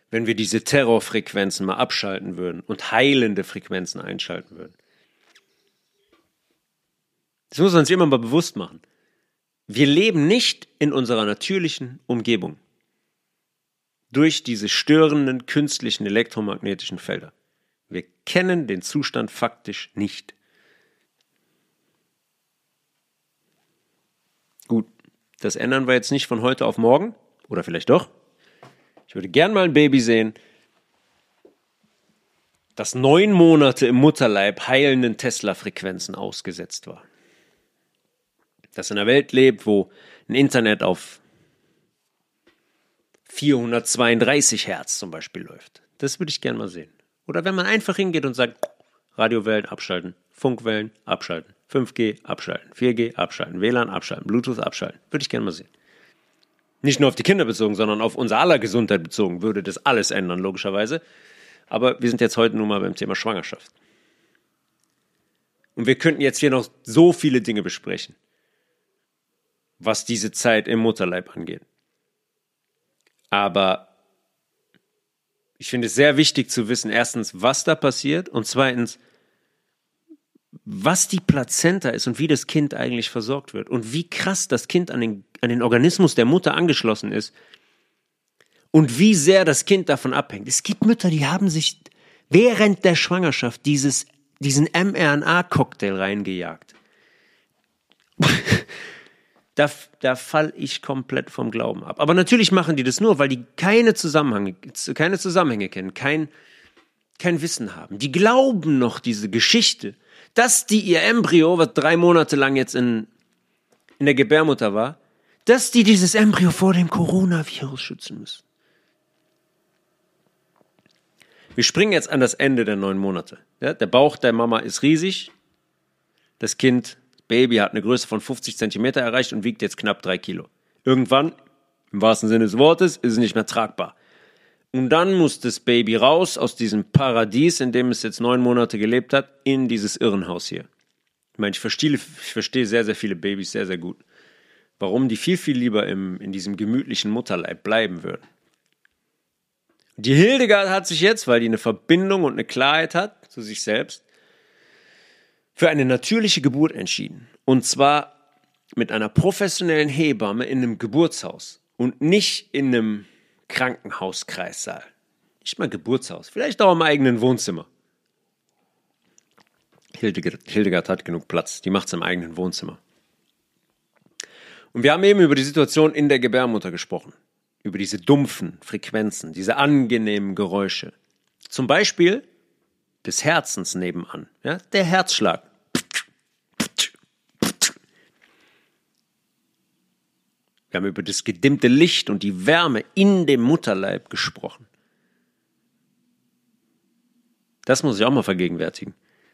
wenn wir diese Terrorfrequenzen mal abschalten würden und heilende Frequenzen einschalten würden. Das muss man sich immer mal bewusst machen. Wir leben nicht in unserer natürlichen Umgebung durch diese störenden künstlichen elektromagnetischen Felder. Wir kennen den Zustand faktisch nicht. Gut, das ändern wir jetzt nicht von heute auf morgen, oder vielleicht doch. Ich würde gern mal ein Baby sehen, das neun Monate im Mutterleib heilenden Tesla-Frequenzen ausgesetzt war. Das in einer Welt lebt, wo ein Internet auf 432 Hertz zum Beispiel läuft. Das würde ich gern mal sehen. Oder wenn man einfach hingeht und sagt, Radiowellen abschalten, Funkwellen abschalten, 5G abschalten, 4G abschalten, WLAN abschalten, Bluetooth abschalten. Würde ich gerne mal sehen nicht nur auf die Kinder bezogen, sondern auf unser aller Gesundheit bezogen, würde das alles ändern, logischerweise. Aber wir sind jetzt heute nun mal beim Thema Schwangerschaft. Und wir könnten jetzt hier noch so viele Dinge besprechen, was diese Zeit im Mutterleib angeht. Aber ich finde es sehr wichtig zu wissen, erstens, was da passiert und zweitens, was die Plazenta ist und wie das Kind eigentlich versorgt wird und wie krass das Kind an den, an den Organismus der Mutter angeschlossen ist und wie sehr das Kind davon abhängt. Es gibt Mütter, die haben sich während der Schwangerschaft dieses, diesen mRNA-Cocktail reingejagt. [LAUGHS] da, da fall ich komplett vom Glauben ab. Aber natürlich machen die das nur, weil die keine Zusammenhänge, keine Zusammenhänge kennen, kein, kein Wissen haben. Die glauben noch diese Geschichte dass die ihr Embryo, was drei Monate lang jetzt in, in der Gebärmutter war, dass die dieses Embryo vor dem Coronavirus schützen müssen. Wir springen jetzt an das Ende der neun Monate. Ja, der Bauch der Mama ist riesig. Das Kind, Baby, hat eine Größe von 50 Zentimeter erreicht und wiegt jetzt knapp drei Kilo. Irgendwann, im wahrsten Sinne des Wortes, ist es nicht mehr tragbar. Und dann muss das Baby raus aus diesem Paradies, in dem es jetzt neun Monate gelebt hat, in dieses Irrenhaus hier. Ich meine, ich verstehe, ich verstehe sehr, sehr viele Babys sehr, sehr gut. Warum die viel, viel lieber im, in diesem gemütlichen Mutterleib bleiben würden. Die Hildegard hat sich jetzt, weil die eine Verbindung und eine Klarheit hat zu sich selbst, für eine natürliche Geburt entschieden. Und zwar mit einer professionellen Hebamme in einem Geburtshaus und nicht in einem Krankenhauskreissaal. Nicht mal Geburtshaus, vielleicht auch im eigenen Wohnzimmer. Hildegard, Hildegard hat genug Platz, die macht es im eigenen Wohnzimmer. Und wir haben eben über die Situation in der Gebärmutter gesprochen. Über diese dumpfen Frequenzen, diese angenehmen Geräusche. Zum Beispiel des Herzens nebenan. Ja, der Herzschlag. Wir haben über das gedimmte Licht und die Wärme in dem Mutterleib gesprochen. Das muss ich auch mal vergegenwärtigen.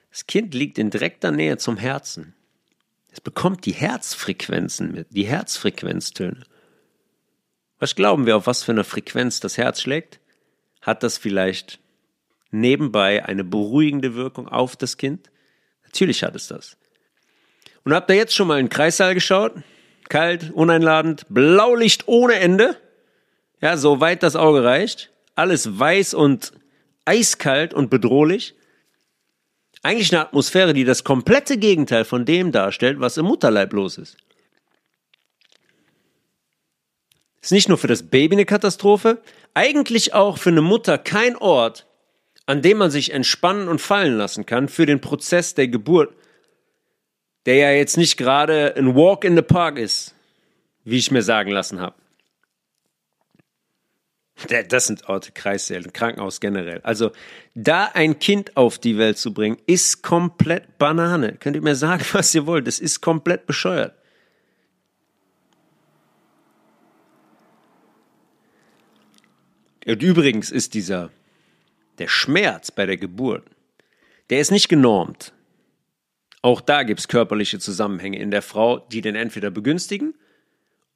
Das Kind liegt in direkter Nähe zum Herzen. Es bekommt die Herzfrequenzen mit, die Herzfrequenztöne. Was glauben wir, auf was für eine Frequenz das Herz schlägt? Hat das vielleicht nebenbei eine beruhigende Wirkung auf das Kind? Natürlich hat es das. Und habt ihr jetzt schon mal in den Kreissaal geschaut? Kalt, uneinladend, Blaulicht ohne Ende. Ja, so weit das Auge reicht. Alles weiß und eiskalt und bedrohlich. Eigentlich eine Atmosphäre, die das komplette Gegenteil von dem darstellt, was im Mutterleib los ist. Ist nicht nur für das Baby eine Katastrophe, eigentlich auch für eine Mutter kein Ort, an dem man sich entspannen und fallen lassen kann für den Prozess der Geburt, der ja jetzt nicht gerade ein Walk in the Park ist, wie ich mir sagen lassen habe. Das sind Orte, Kreissäle, Krankenhaus generell. Also da ein Kind auf die Welt zu bringen, ist komplett Banane. Könnt ihr mir sagen, [LAUGHS] was ihr wollt. Das ist komplett bescheuert. Und übrigens ist dieser, der Schmerz bei der Geburt, der ist nicht genormt. Auch da gibt es körperliche Zusammenhänge in der Frau, die den entweder begünstigen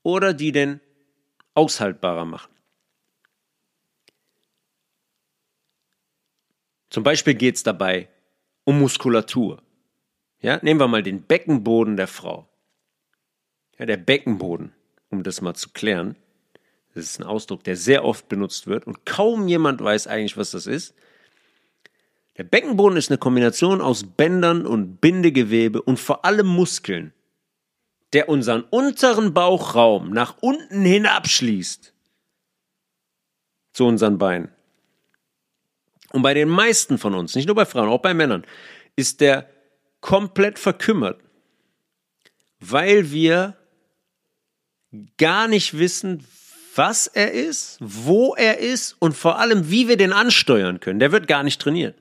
oder die den aushaltbarer machen. Zum Beispiel geht es dabei um Muskulatur. Ja, nehmen wir mal den Beckenboden der Frau. Ja, der Beckenboden, um das mal zu klären, das ist ein Ausdruck, der sehr oft benutzt wird und kaum jemand weiß eigentlich, was das ist. Der Beckenboden ist eine Kombination aus Bändern und Bindegewebe und vor allem Muskeln, der unseren unteren Bauchraum nach unten hin abschließt zu unseren Beinen. Und bei den meisten von uns, nicht nur bei Frauen, auch bei Männern, ist der komplett verkümmert, weil wir gar nicht wissen, was er ist, wo er ist und vor allem, wie wir den ansteuern können. Der wird gar nicht trainiert.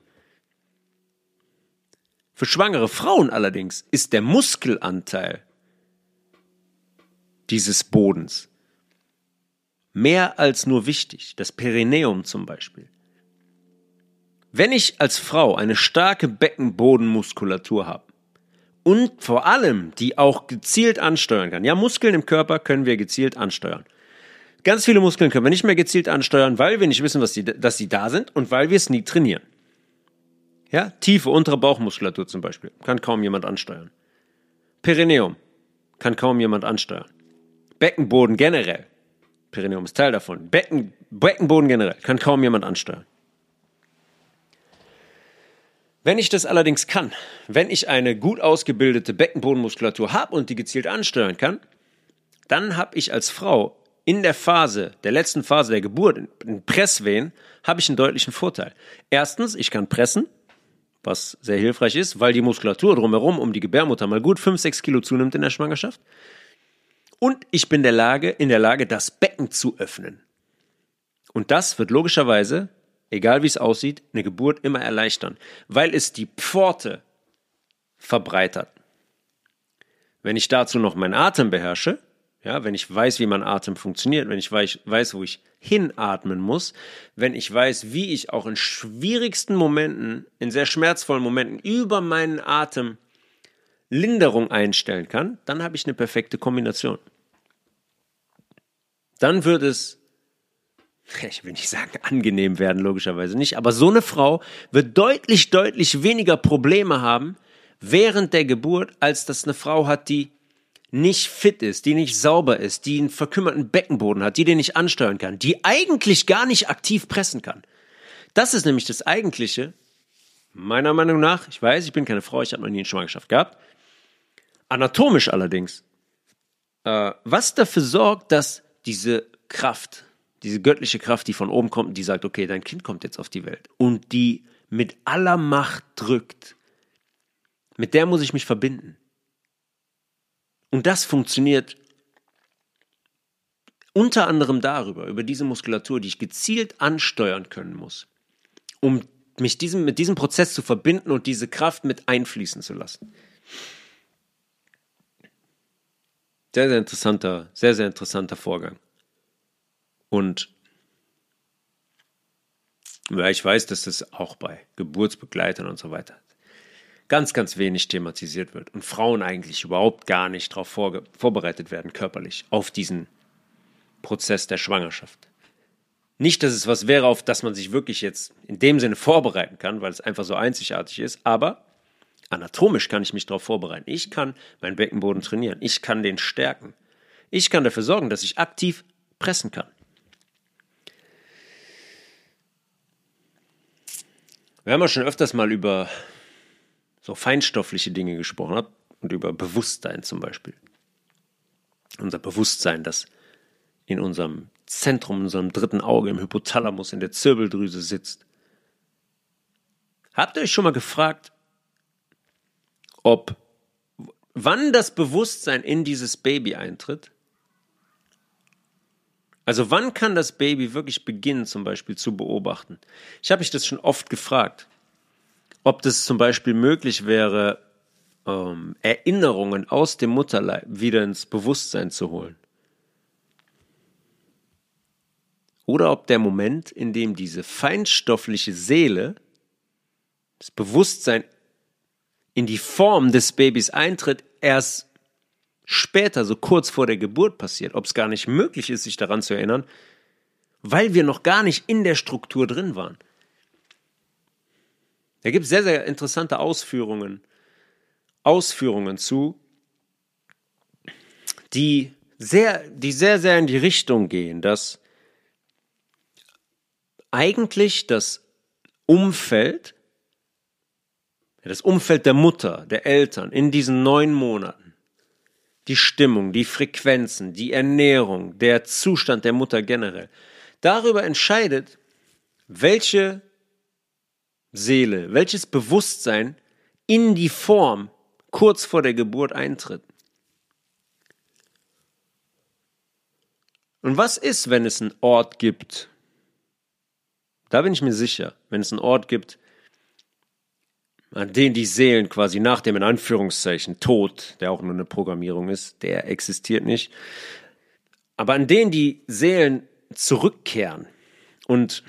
Für schwangere Frauen allerdings ist der Muskelanteil dieses Bodens mehr als nur wichtig. Das Perineum zum Beispiel. Wenn ich als Frau eine starke Beckenbodenmuskulatur habe und vor allem die auch gezielt ansteuern kann, ja, Muskeln im Körper können wir gezielt ansteuern. Ganz viele Muskeln können wir nicht mehr gezielt ansteuern, weil wir nicht wissen, die, dass sie da sind und weil wir es nie trainieren. Ja, tiefe untere Bauchmuskulatur zum Beispiel kann kaum jemand ansteuern. Perineum kann kaum jemand ansteuern. Beckenboden generell. Perineum ist Teil davon. Becken, Beckenboden generell kann kaum jemand ansteuern. Wenn ich das allerdings kann, wenn ich eine gut ausgebildete Beckenbodenmuskulatur habe und die gezielt ansteuern kann, dann habe ich als Frau in der Phase, der letzten Phase der Geburt, in Presswehen, habe ich einen deutlichen Vorteil. Erstens, ich kann pressen, was sehr hilfreich ist, weil die Muskulatur drumherum um die Gebärmutter mal gut 5, 6 Kilo zunimmt in der Schwangerschaft. Und ich bin der Lage, in der Lage, das Becken zu öffnen. Und das wird logischerweise egal wie es aussieht, eine Geburt immer erleichtern, weil es die Pforte verbreitert. Wenn ich dazu noch meinen Atem beherrsche, ja, wenn ich weiß, wie mein Atem funktioniert, wenn ich weiß, wo ich hinatmen muss, wenn ich weiß, wie ich auch in schwierigsten Momenten, in sehr schmerzvollen Momenten über meinen Atem Linderung einstellen kann, dann habe ich eine perfekte Kombination. Dann wird es [LAUGHS] ich will nicht sagen angenehm werden, logischerweise nicht, aber so eine Frau wird deutlich, deutlich weniger Probleme haben während der Geburt, als das eine Frau hat, die nicht fit ist, die nicht sauber ist, die einen verkümmerten Beckenboden hat, die den nicht ansteuern kann, die eigentlich gar nicht aktiv pressen kann. Das ist nämlich das Eigentliche, meiner Meinung nach, ich weiß, ich bin keine Frau, ich habe noch nie eine Schwangerschaft gehabt, anatomisch allerdings, äh, was dafür sorgt, dass diese Kraft, diese göttliche Kraft, die von oben kommt und die sagt, okay, dein Kind kommt jetzt auf die Welt und die mit aller Macht drückt, mit der muss ich mich verbinden. Und das funktioniert unter anderem darüber, über diese Muskulatur, die ich gezielt ansteuern können muss, um mich diesem, mit diesem Prozess zu verbinden und diese Kraft mit einfließen zu lassen. Sehr, sehr interessanter, sehr, sehr interessanter Vorgang. Und Ja, ich weiß, dass das auch bei Geburtsbegleitern und so weiter ganz, ganz wenig thematisiert wird und Frauen eigentlich überhaupt gar nicht darauf vorbereitet werden, körperlich, auf diesen Prozess der Schwangerschaft. Nicht, dass es was wäre, auf das man sich wirklich jetzt in dem Sinne vorbereiten kann, weil es einfach so einzigartig ist, aber anatomisch kann ich mich darauf vorbereiten. Ich kann meinen Beckenboden trainieren. Ich kann den stärken. Ich kann dafür sorgen, dass ich aktiv pressen kann. Wir haben ja schon öfters mal über so feinstoffliche Dinge gesprochen und über Bewusstsein zum Beispiel. Unser Bewusstsein, das in unserem Zentrum, in unserem dritten Auge, im Hypothalamus, in der Zirbeldrüse sitzt. Habt ihr euch schon mal gefragt, ob wann das Bewusstsein in dieses Baby eintritt? Also wann kann das Baby wirklich beginnen, zum Beispiel zu beobachten? Ich habe mich das schon oft gefragt, ob das zum Beispiel möglich wäre, ähm, Erinnerungen aus dem Mutterleib wieder ins Bewusstsein zu holen. Oder ob der Moment, in dem diese feinstoffliche Seele, das Bewusstsein in die Form des Babys eintritt, erst später, so kurz vor der Geburt passiert, ob es gar nicht möglich ist, sich daran zu erinnern, weil wir noch gar nicht in der Struktur drin waren. Da gibt es sehr, sehr interessante Ausführungen, Ausführungen zu, die sehr, die sehr, sehr in die Richtung gehen, dass eigentlich das Umfeld, das Umfeld der Mutter, der Eltern in diesen neun Monaten die Stimmung, die Frequenzen, die Ernährung, der Zustand der Mutter generell. Darüber entscheidet, welche Seele, welches Bewusstsein in die Form kurz vor der Geburt eintritt. Und was ist, wenn es einen Ort gibt? Da bin ich mir sicher, wenn es einen Ort gibt, an den die Seelen quasi nach dem in Anführungszeichen Tod, der auch nur eine Programmierung ist, der existiert nicht, aber an denen die Seelen zurückkehren und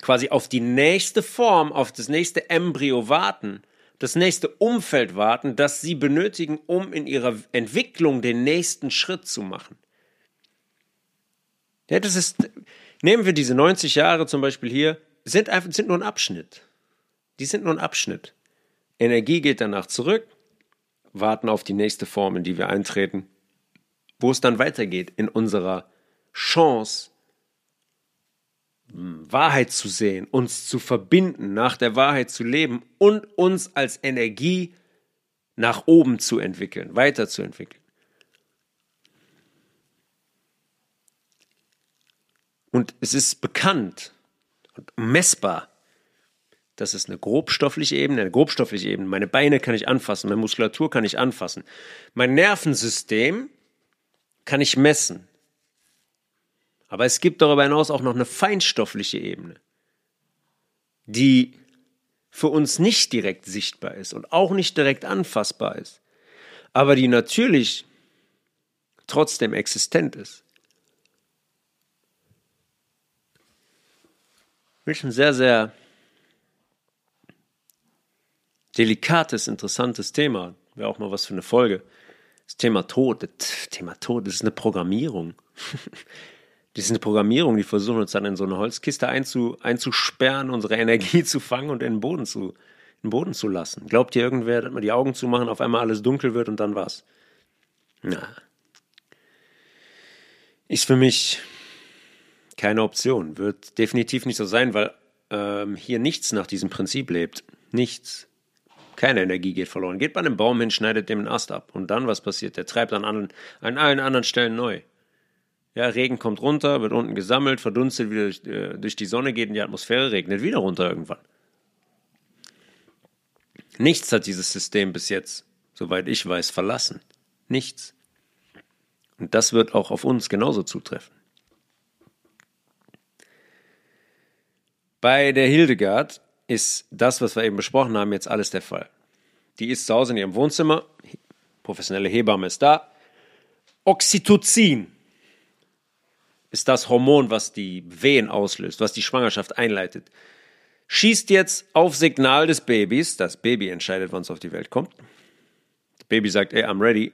quasi auf die nächste Form, auf das nächste Embryo warten, das nächste Umfeld warten, das sie benötigen, um in ihrer Entwicklung den nächsten Schritt zu machen. Ja, das ist, nehmen wir diese 90 Jahre zum Beispiel hier, sind sind nur ein Abschnitt. Die sind nur ein Abschnitt. Energie geht danach zurück, warten auf die nächste Form, in die wir eintreten, wo es dann weitergeht in unserer Chance, Wahrheit zu sehen, uns zu verbinden, nach der Wahrheit zu leben und uns als Energie nach oben zu entwickeln, weiterzuentwickeln. Und es ist bekannt und messbar, das ist eine grobstoffliche Ebene, eine grobstoffliche Ebene. Meine Beine kann ich anfassen, meine Muskulatur kann ich anfassen. Mein Nervensystem kann ich messen. Aber es gibt darüber hinaus auch noch eine feinstoffliche Ebene, die für uns nicht direkt sichtbar ist und auch nicht direkt anfassbar ist, aber die natürlich trotzdem existent ist. Wirklich ein sehr, sehr delikates, interessantes Thema. Wäre auch mal was für eine Folge. Das Thema Tod. Das Thema Tod, das ist eine Programmierung. [LAUGHS] Das ist eine Programmierung, die versuchen uns dann in so eine Holzkiste einzu, einzusperren, unsere Energie [LAUGHS] zu fangen und in den Boden zu, in den Boden zu lassen. Glaubt ihr irgendwer, dass man die Augen zumachen, auf einmal alles dunkel wird und dann was? Na. Ist für mich keine Option. Wird definitiv nicht so sein, weil ähm, hier nichts nach diesem Prinzip lebt. Nichts. Keine Energie geht verloren. Geht bei einem Baum hin, schneidet dem einen Ast ab. Und dann, was passiert? Der treibt an, allen, an allen anderen Stellen neu. Ja, Regen kommt runter, wird unten gesammelt, verdunstet wieder durch, äh, durch die Sonne, geht in die Atmosphäre, regnet wieder runter irgendwann. Nichts hat dieses System bis jetzt, soweit ich weiß, verlassen. Nichts. Und das wird auch auf uns genauso zutreffen. Bei der Hildegard ist das, was wir eben besprochen haben, jetzt alles der Fall. Die ist zu Hause in ihrem Wohnzimmer, professionelle Hebamme ist da. Oxytocin ist das Hormon, was die Wehen auslöst, was die Schwangerschaft einleitet, schießt jetzt auf Signal des Babys, das Baby entscheidet, wann es auf die Welt kommt. Das Baby sagt, ey, I'm ready.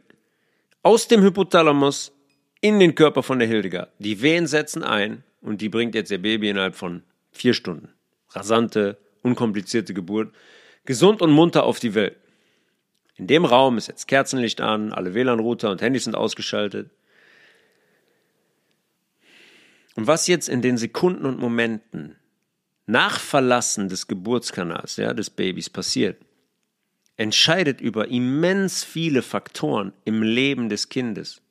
Aus dem Hypothalamus in den Körper von der Hildegard. Die Wehen setzen ein und die bringt jetzt ihr Baby innerhalb von vier Stunden. Rasante, unkomplizierte Geburt. Gesund und munter auf die Welt. In dem Raum ist jetzt Kerzenlicht an, alle WLAN-Router und Handys sind ausgeschaltet. Und was jetzt in den Sekunden und Momenten nach Verlassen des Geburtskanals, ja, des Babys passiert, entscheidet über immens viele Faktoren im Leben des Kindes.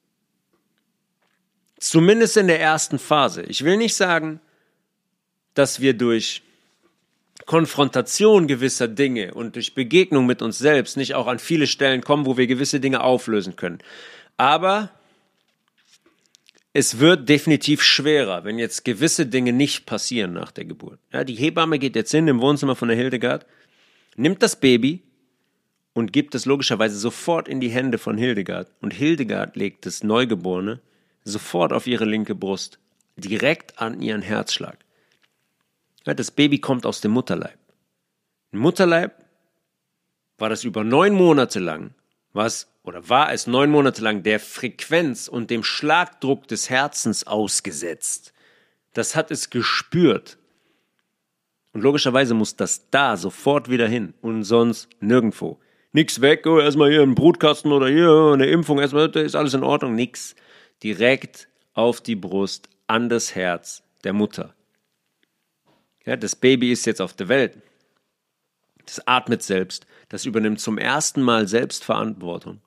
Zumindest in der ersten Phase. Ich will nicht sagen, dass wir durch Konfrontation gewisser Dinge und durch Begegnung mit uns selbst nicht auch an viele Stellen kommen, wo wir gewisse Dinge auflösen können. Aber es wird definitiv schwerer, wenn jetzt gewisse Dinge nicht passieren nach der Geburt. Ja, die Hebamme geht jetzt hin im Wohnzimmer von der Hildegard, nimmt das Baby und gibt es logischerweise sofort in die Hände von Hildegard. Und Hildegard legt das Neugeborene sofort auf ihre linke Brust, direkt an ihren Herzschlag. Das Baby kommt aus dem Mutterleib. Im Mutterleib war das über neun Monate lang, was oder war es neun Monate lang der Frequenz und dem Schlagdruck des Herzens ausgesetzt. Das hat es gespürt. Und logischerweise muss das da sofort wieder hin und sonst nirgendwo. Nix weg, oh, erstmal hier ein Brutkasten oder hier eine Impfung, erstmal ist alles in Ordnung, nix. Direkt auf die Brust, an das Herz der Mutter. Ja, das Baby ist jetzt auf der Welt. Das atmet selbst, das übernimmt zum ersten Mal Selbstverantwortung.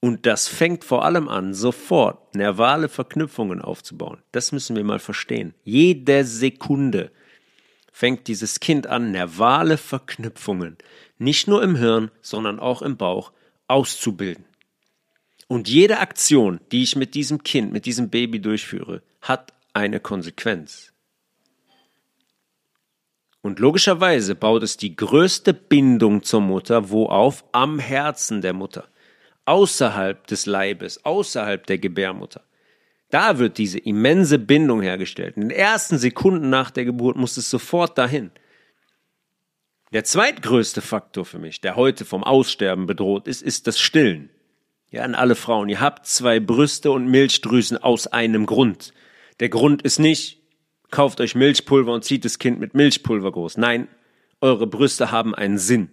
Und das fängt vor allem an, sofort nervale Verknüpfungen aufzubauen. Das müssen wir mal verstehen. Jede Sekunde fängt dieses Kind an, nervale Verknüpfungen, nicht nur im Hirn, sondern auch im Bauch, auszubilden. Und jede Aktion, die ich mit diesem Kind, mit diesem Baby durchführe, hat eine Konsequenz. Und logischerweise baut es die größte Bindung zur Mutter wo auf? Am Herzen der Mutter außerhalb des Leibes, außerhalb der Gebärmutter. Da wird diese immense Bindung hergestellt. In den ersten Sekunden nach der Geburt muss es sofort dahin. Der zweitgrößte Faktor für mich, der heute vom Aussterben bedroht ist, ist das Stillen. Ja, an alle Frauen, ihr habt zwei Brüste und Milchdrüsen aus einem Grund. Der Grund ist nicht, kauft euch Milchpulver und zieht das Kind mit Milchpulver groß. Nein, eure Brüste haben einen Sinn.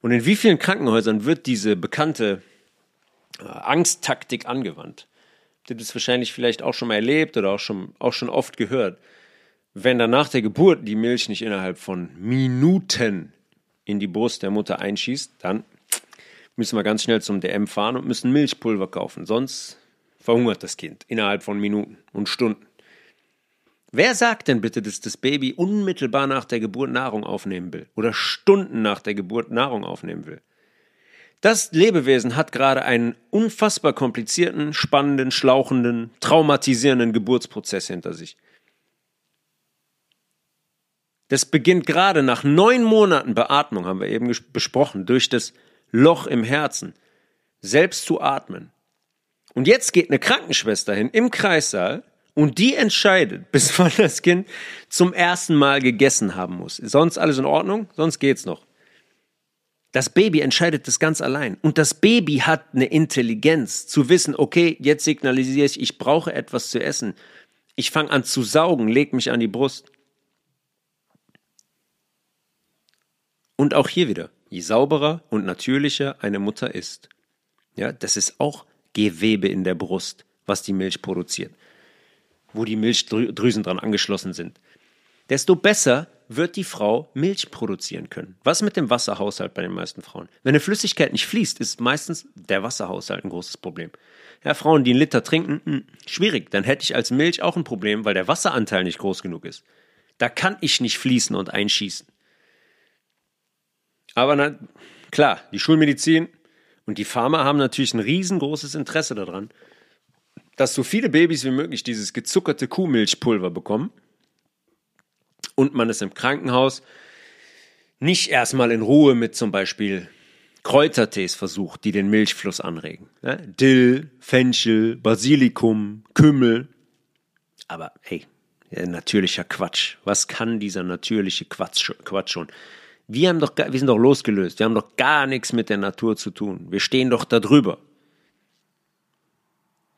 Und in wie vielen Krankenhäusern wird diese bekannte äh, Angsttaktik angewandt? Habt ihr das wahrscheinlich vielleicht auch schon mal erlebt oder auch schon, auch schon oft gehört? Wenn dann nach der Geburt die Milch nicht innerhalb von Minuten in die Brust der Mutter einschießt, dann müssen wir ganz schnell zum DM fahren und müssen Milchpulver kaufen. Sonst verhungert das Kind innerhalb von Minuten und Stunden. Wer sagt denn bitte, dass das Baby unmittelbar nach der Geburt Nahrung aufnehmen will oder Stunden nach der Geburt Nahrung aufnehmen will? Das Lebewesen hat gerade einen unfassbar komplizierten, spannenden, schlauchenden, traumatisierenden Geburtsprozess hinter sich. Das beginnt gerade nach neun Monaten Beatmung, haben wir eben besprochen, durch das Loch im Herzen, selbst zu atmen. Und jetzt geht eine Krankenschwester hin im Kreissaal und die entscheidet, [LAUGHS] bis wann das Kind zum ersten Mal gegessen haben muss. Sonst alles in Ordnung? Sonst geht's noch. Das Baby entscheidet das ganz allein. Und das Baby hat eine Intelligenz, zu wissen, okay, jetzt signalisiere ich, ich brauche etwas zu essen. Ich fange an zu saugen, leg mich an die Brust. Und auch hier wieder, je sauberer und natürlicher eine Mutter ist, ja, das ist auch Gewebe in der Brust, was die Milch produziert wo die Milchdrüsen dran angeschlossen sind, desto besser wird die Frau Milch produzieren können. Was mit dem Wasserhaushalt bei den meisten Frauen? Wenn eine Flüssigkeit nicht fließt, ist meistens der Wasserhaushalt ein großes Problem. Ja, Frauen, die einen Liter trinken, mh, hm, schwierig. Dann hätte ich als Milch auch ein Problem, weil der Wasseranteil nicht groß genug ist. Da kann ich nicht fließen und einschießen. Aber na, klar, die Schulmedizin und die Pharma haben natürlich ein riesengroßes Interesse daran, dass so viele Babys wie möglich dieses gezuckerte Kuhmilchpulver bekommen und man es im Krankenhaus nicht erstmal in Ruhe mit zum Beispiel Kräutertees versucht, die den Milchfluss anregen. Ja, Dill, Fenchel, Basilikum, Kümmel. Aber hey, natürlicher Quatsch. Was kann dieser natürliche Quatsch, Quatsch schon? Wir, haben doch, wir sind doch losgelöst. Wir haben doch gar nichts mit der Natur zu tun. Wir stehen doch da drüber.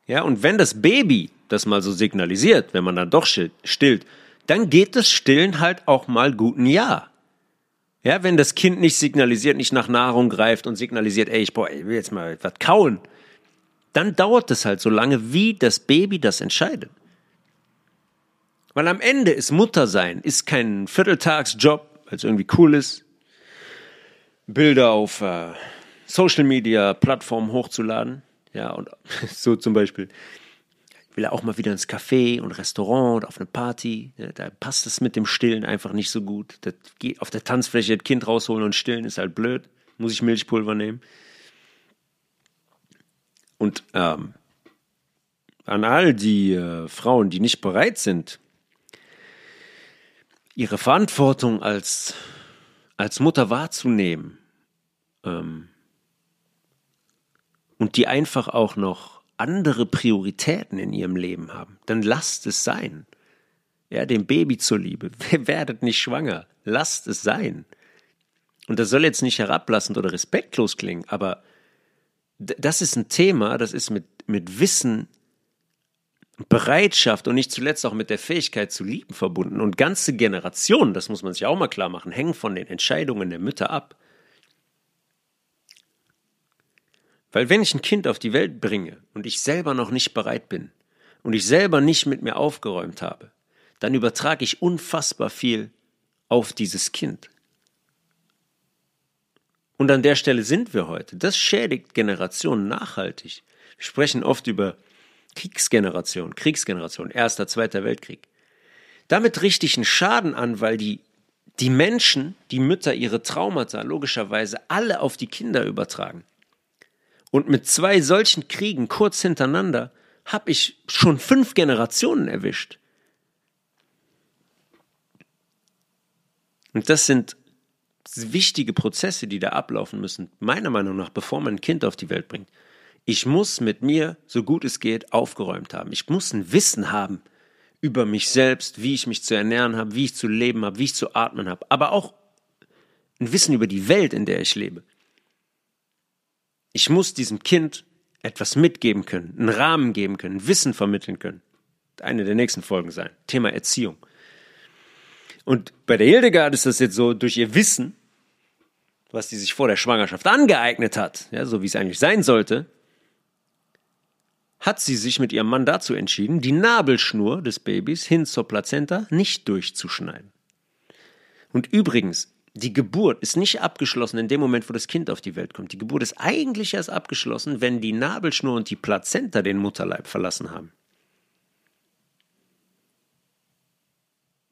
Ja, und wenn das Baby das mal so signalisiert, wenn man dann doch stillt, dann geht das Stillen halt auch mal guten Jahr. Ja, wenn das Kind nicht signalisiert, nicht nach Nahrung greift und signalisiert, ey, ich, boah, ich will jetzt mal was kauen, dann dauert es halt so lange, wie das Baby das entscheidet. Weil am Ende ist Muttersein, ist kein Vierteltagsjob, weil es irgendwie cool ist, Bilder auf äh, Social Media Plattformen hochzuladen. Ja, und [LAUGHS] so zum Beispiel will er auch mal wieder ins Café und Restaurant und auf eine Party. Ja, da passt es mit dem Stillen einfach nicht so gut. Das geht auf der Tanzfläche das Kind rausholen und stillen ist halt blöd. Muss ich Milchpulver nehmen. Und ähm, an all die äh, Frauen, die nicht bereit sind, ihre Verantwortung als, als Mutter wahrzunehmen ähm, und die einfach auch noch andere Prioritäten in ihrem Leben haben, dann lasst es sein. Ja, dem Baby zuliebe. [LAUGHS] Werdet nicht schwanger. Lasst es sein. Und das soll jetzt nicht herablassend oder respektlos klingen, aber das ist ein Thema, das ist mit, mit Wissen, Bereitschaft und nicht zuletzt auch mit der Fähigkeit zu lieben verbunden. Und ganze Generationen, das muss man sich auch mal klar machen, hängen von den Entscheidungen der Mütter ab. Weil wenn ich ein Kind auf die Welt bringe und ich selber noch nicht bereit bin und ich selber nicht mit mir aufgeräumt habe, dann übertrage ich unfassbar viel auf dieses Kind. Und an der Stelle sind wir heute. Das schädigt Generationen nachhaltig. Wir sprechen oft über Kriegsgeneration, Kriegsgeneration, Erster, Zweiter Weltkrieg. Damit richte ich einen Schaden an, weil die, die Menschen, die Mütter ihre Traumata logischerweise alle auf die Kinder übertragen. Und mit zwei solchen Kriegen kurz hintereinander habe ich schon fünf Generationen erwischt. Und das sind wichtige Prozesse, die da ablaufen müssen, meiner Meinung nach, bevor man ein Kind auf die Welt bringt. Ich muss mit mir, so gut es geht, aufgeräumt haben. Ich muss ein Wissen haben über mich selbst, wie ich mich zu ernähren habe, wie ich zu leben habe, wie ich zu atmen habe, aber auch ein Wissen über die Welt, in der ich lebe. Ich muss diesem Kind etwas mitgeben können, einen Rahmen geben können, Wissen vermitteln können. Eine der nächsten Folgen sein. Thema Erziehung. Und bei der Hildegard ist das jetzt so, durch ihr Wissen, was sie sich vor der Schwangerschaft angeeignet hat, ja, so wie es eigentlich sein sollte, hat sie sich mit ihrem Mann dazu entschieden, die Nabelschnur des Babys hin zur Plazenta nicht durchzuschneiden. Und übrigens, die Geburt ist nicht abgeschlossen in dem Moment, wo das Kind auf die Welt kommt. Die Geburt ist eigentlich erst abgeschlossen, wenn die Nabelschnur und die Plazenta den Mutterleib verlassen haben.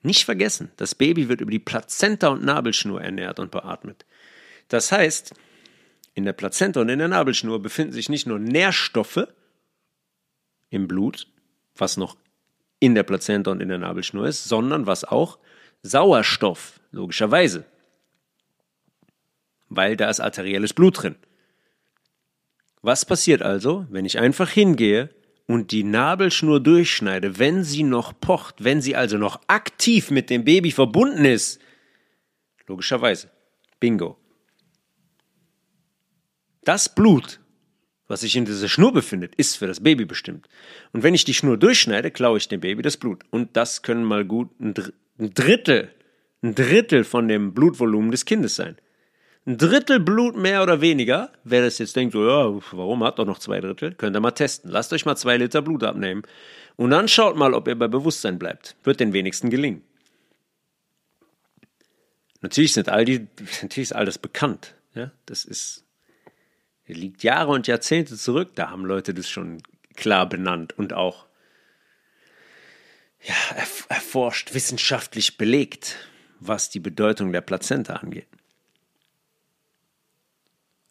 Nicht vergessen, das Baby wird über die Plazenta und Nabelschnur ernährt und beatmet. Das heißt, in der Plazenta und in der Nabelschnur befinden sich nicht nur Nährstoffe im Blut, was noch in der Plazenta und in der Nabelschnur ist, sondern was auch Sauerstoff, logischerweise weil da ist arterielles Blut drin. Was passiert also, wenn ich einfach hingehe und die Nabelschnur durchschneide, wenn sie noch pocht, wenn sie also noch aktiv mit dem Baby verbunden ist? Logischerweise. Bingo. Das Blut, was sich in dieser Schnur befindet, ist für das Baby bestimmt. Und wenn ich die Schnur durchschneide, klaue ich dem Baby das Blut. Und das können mal gut ein Drittel, ein Drittel von dem Blutvolumen des Kindes sein ein Drittel Blut mehr oder weniger. Wer das jetzt denkt, so, ja, warum hat doch noch zwei Drittel? Könnt ihr mal testen. Lasst euch mal zwei Liter Blut abnehmen. Und dann schaut mal, ob ihr bei Bewusstsein bleibt. Wird den wenigsten gelingen. Natürlich sind all die, [LAUGHS] natürlich ist all das bekannt. Ja, das ist, liegt Jahre und Jahrzehnte zurück. Da haben Leute das schon klar benannt und auch ja, erforscht, wissenschaftlich belegt, was die Bedeutung der Plazenta angeht.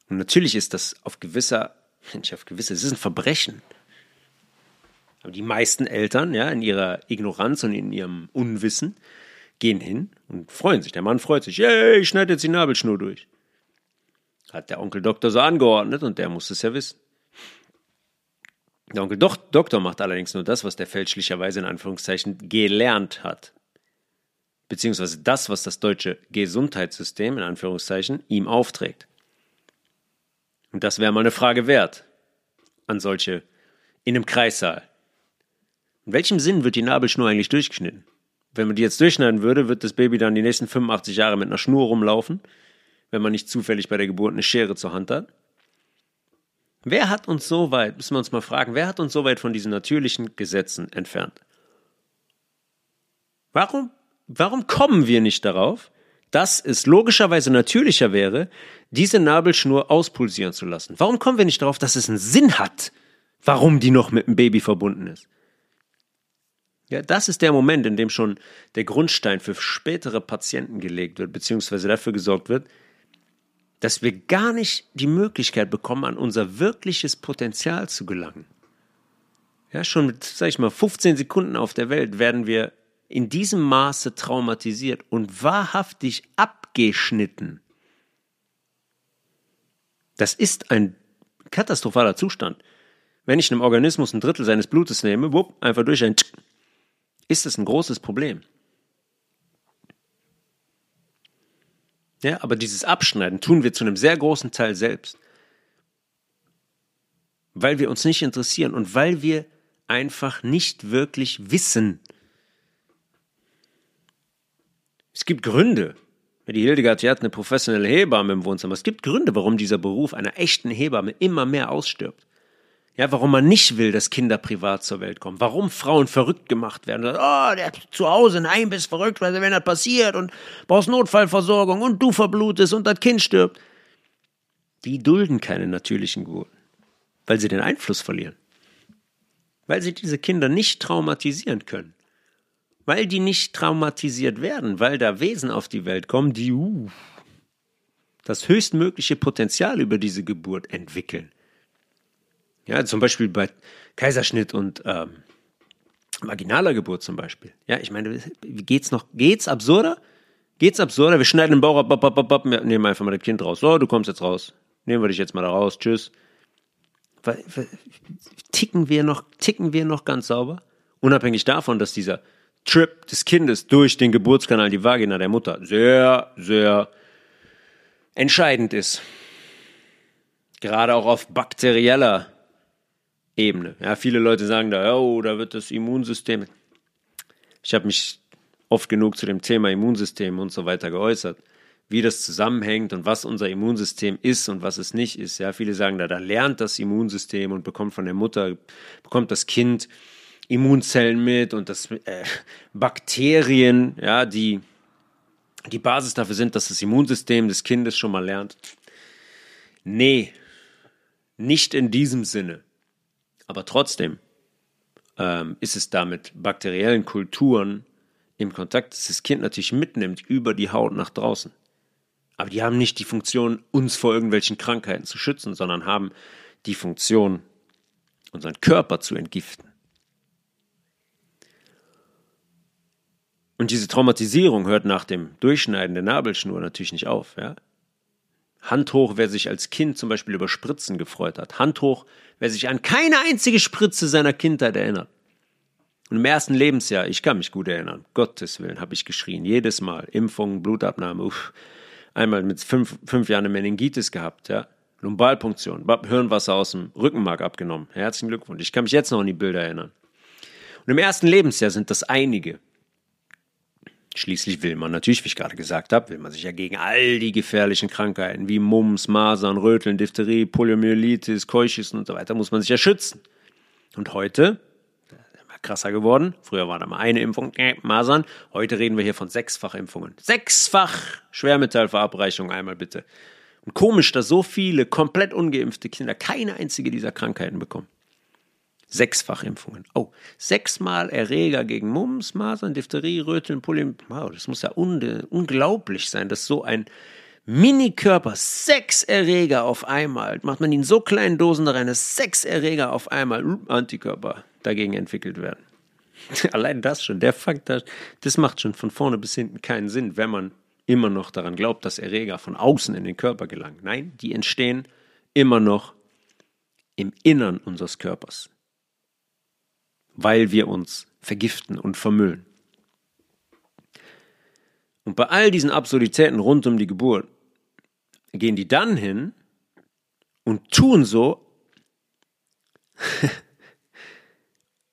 Und natürlich ist das auf gewisser, nicht auf gewisse, es ist ein Verbrechen. Aber die meisten Eltern, ja, in ihrer Ignoranz und in ihrem Unwissen, gehen hin und freuen sich. Der Mann freut sich, yay, ich schneide jetzt die Nabelschnur durch. Hat der Onkel Doktor so angeordnet und der muss es ja wissen. Der Onkel Doch Doktor macht allerdings nur das, was der fälschlicherweise in Anführungszeichen gelernt hat. Beziehungsweise das, was das deutsche Gesundheitssystem in Anführungszeichen ihm aufträgt. Und das wäre mal eine Frage wert an solche in einem Kreissaal. In welchem Sinn wird die Nabelschnur eigentlich durchgeschnitten? Wenn man die jetzt durchschneiden würde, wird das Baby dann die nächsten 85 Jahre mit einer Schnur rumlaufen, wenn man nicht zufällig bei der Geburt eine Schere zur Hand hat. Wer hat uns so weit, müssen wir uns mal fragen, wer hat uns so weit von diesen natürlichen Gesetzen entfernt? Warum, warum kommen wir nicht darauf, dass es logischerweise natürlicher wäre, diese Nabelschnur auspulsieren zu lassen? Warum kommen wir nicht darauf, dass es einen Sinn hat, warum die noch mit dem Baby verbunden ist? Ja, das ist der Moment, in dem schon der Grundstein für spätere Patienten gelegt wird, beziehungsweise dafür gesorgt wird, dass wir gar nicht die Möglichkeit bekommen, an unser wirkliches Potenzial zu gelangen. Ja, schon mit, sag ich mal, 15 Sekunden auf der Welt werden wir in diesem Maße traumatisiert und wahrhaftig abgeschnitten. Das ist ein katastrophaler Zustand. Wenn ich einem Organismus ein Drittel seines Blutes nehme, wupp, einfach durch ein Tsch, ist es ein großes Problem. Ja, aber dieses Abschneiden tun wir zu einem sehr großen Teil selbst. Weil wir uns nicht interessieren und weil wir einfach nicht wirklich wissen. Es gibt Gründe. Die Hildegard, die hat eine professionelle Hebamme im Wohnzimmer. Es gibt Gründe, warum dieser Beruf einer echten Hebamme immer mehr ausstirbt. Ja, warum man nicht will, dass Kinder privat zur Welt kommen. Warum Frauen verrückt gemacht werden. Oh, der zu Hause, nein, bist verrückt, weil wenn das passiert und brauchst Notfallversorgung und du verblutest und das Kind stirbt. Die dulden keine natürlichen Geburten, weil sie den Einfluss verlieren. Weil sie diese Kinder nicht traumatisieren können. Weil die nicht traumatisiert werden, weil da Wesen auf die Welt kommen, die uh, das höchstmögliche Potenzial über diese Geburt entwickeln. Ja, zum Beispiel bei Kaiserschnitt und ähm, vaginaler Geburt zum Beispiel. Ja, ich meine, geht's noch, geht's absurder? Geht's absurder? Wir schneiden den Bauch ab, ab, ab, ab, ab, nehmen einfach mal das Kind raus. So, du kommst jetzt raus. Nehmen wir dich jetzt mal da raus. Tschüss. Ticken wir noch, ticken wir noch ganz sauber? Unabhängig davon, dass dieser Trip des Kindes durch den Geburtskanal, die Vagina der Mutter, sehr, sehr entscheidend ist. Gerade auch auf bakterieller Ebene. Ja, viele Leute sagen da, oh, da wird das Immunsystem. Ich habe mich oft genug zu dem Thema Immunsystem und so weiter geäußert, wie das zusammenhängt und was unser Immunsystem ist und was es nicht ist. Ja, viele sagen da, da lernt das Immunsystem und bekommt von der Mutter, bekommt das Kind Immunzellen mit und das äh, Bakterien, ja, die die Basis dafür sind, dass das Immunsystem des Kindes schon mal lernt. Nee, nicht in diesem Sinne. Aber trotzdem ähm, ist es da mit bakteriellen Kulturen im Kontakt, dass das Kind natürlich mitnimmt über die Haut nach draußen. Aber die haben nicht die Funktion, uns vor irgendwelchen Krankheiten zu schützen, sondern haben die Funktion, unseren Körper zu entgiften. Und diese Traumatisierung hört nach dem Durchschneiden der Nabelschnur natürlich nicht auf. Ja? Hand hoch, wer sich als Kind zum Beispiel über Spritzen gefreut hat. Hand hoch, wer sich an keine einzige Spritze seiner Kindheit erinnert. Und im ersten Lebensjahr, ich kann mich gut erinnern, Gottes Willen, habe ich geschrien. Jedes Mal. Impfung, Blutabnahme. Uff. Einmal mit fünf, fünf Jahren eine Meningitis gehabt, ja. Lumbalpunktion, Hirnwasser aus dem Rückenmark abgenommen. Herzlichen Glückwunsch. Ich kann mich jetzt noch an die Bilder erinnern. Und im ersten Lebensjahr sind das einige. Schließlich will man natürlich, wie ich gerade gesagt habe, will man sich ja gegen all die gefährlichen Krankheiten wie Mumps, Masern, Röteln, Diphtherie, Poliomyelitis, Keuchisen und so weiter, muss man sich ja schützen. Und heute, immer krasser geworden, früher war da mal eine Impfung, äh, Masern, heute reden wir hier von Sechsfachimpfungen. Sechsfach Schwermetallverabreichung einmal bitte. Und komisch, dass so viele komplett ungeimpfte Kinder keine einzige dieser Krankheiten bekommen. Sechsfachimpfungen. Oh, sechsmal Erreger gegen Mumps, Masern, Diphtherie, Röteln, Polym. Wow, das muss ja un unglaublich sein, dass so ein Minikörper, sechs Erreger auf einmal, macht man in so kleinen Dosen da rein, dass sechs Erreger auf einmal, Antikörper, dagegen entwickelt werden. [LAUGHS] Allein das schon, der Fakt, das macht schon von vorne bis hinten keinen Sinn, wenn man immer noch daran glaubt, dass Erreger von außen in den Körper gelangen. Nein, die entstehen immer noch im Innern unseres Körpers weil wir uns vergiften und vermüllen. Und bei all diesen Absurditäten rund um die Geburt gehen die dann hin und tun so, [LAUGHS]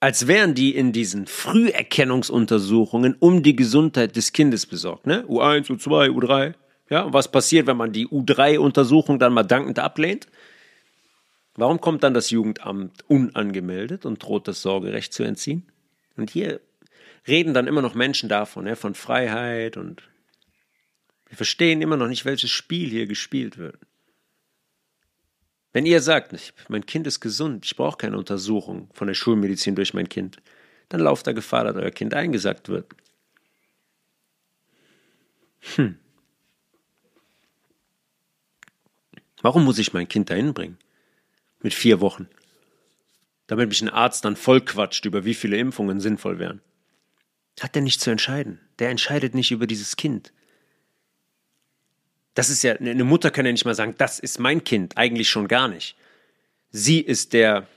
als wären die in diesen Früherkennungsuntersuchungen um die Gesundheit des Kindes besorgt. Ne? U1, U2, U3. Ja, und was passiert, wenn man die U3-Untersuchung dann mal dankend ablehnt? Warum kommt dann das Jugendamt unangemeldet und droht das Sorgerecht zu entziehen? Und hier reden dann immer noch Menschen davon, ja, von Freiheit und wir verstehen immer noch nicht, welches Spiel hier gespielt wird. Wenn ihr sagt, mein Kind ist gesund, ich brauche keine Untersuchung von der Schulmedizin durch mein Kind, dann lauft da Gefahr, dass euer Kind eingesackt wird. Hm. Warum muss ich mein Kind dahin bringen? Mit vier Wochen. Damit mich ein Arzt dann vollquatscht, über wie viele Impfungen sinnvoll wären. Hat der nicht zu entscheiden. Der entscheidet nicht über dieses Kind. Das ist ja, eine Mutter kann ja nicht mal sagen, das ist mein Kind, eigentlich schon gar nicht. Sie ist der,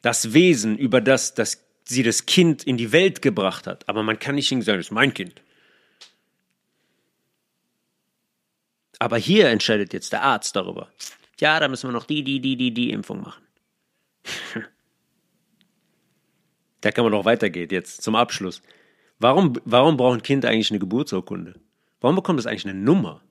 das Wesen, über das, das sie das Kind in die Welt gebracht hat. Aber man kann nicht sagen, das ist mein Kind. Aber hier entscheidet jetzt der Arzt darüber. Ja, da müssen wir noch die, die, die, die, die Impfung machen. da kann man noch weitergehen jetzt zum Abschluss. Warum, warum braucht ein Kind eigentlich eine Geburtsurkunde? Warum bekommt es eigentlich eine Nummer?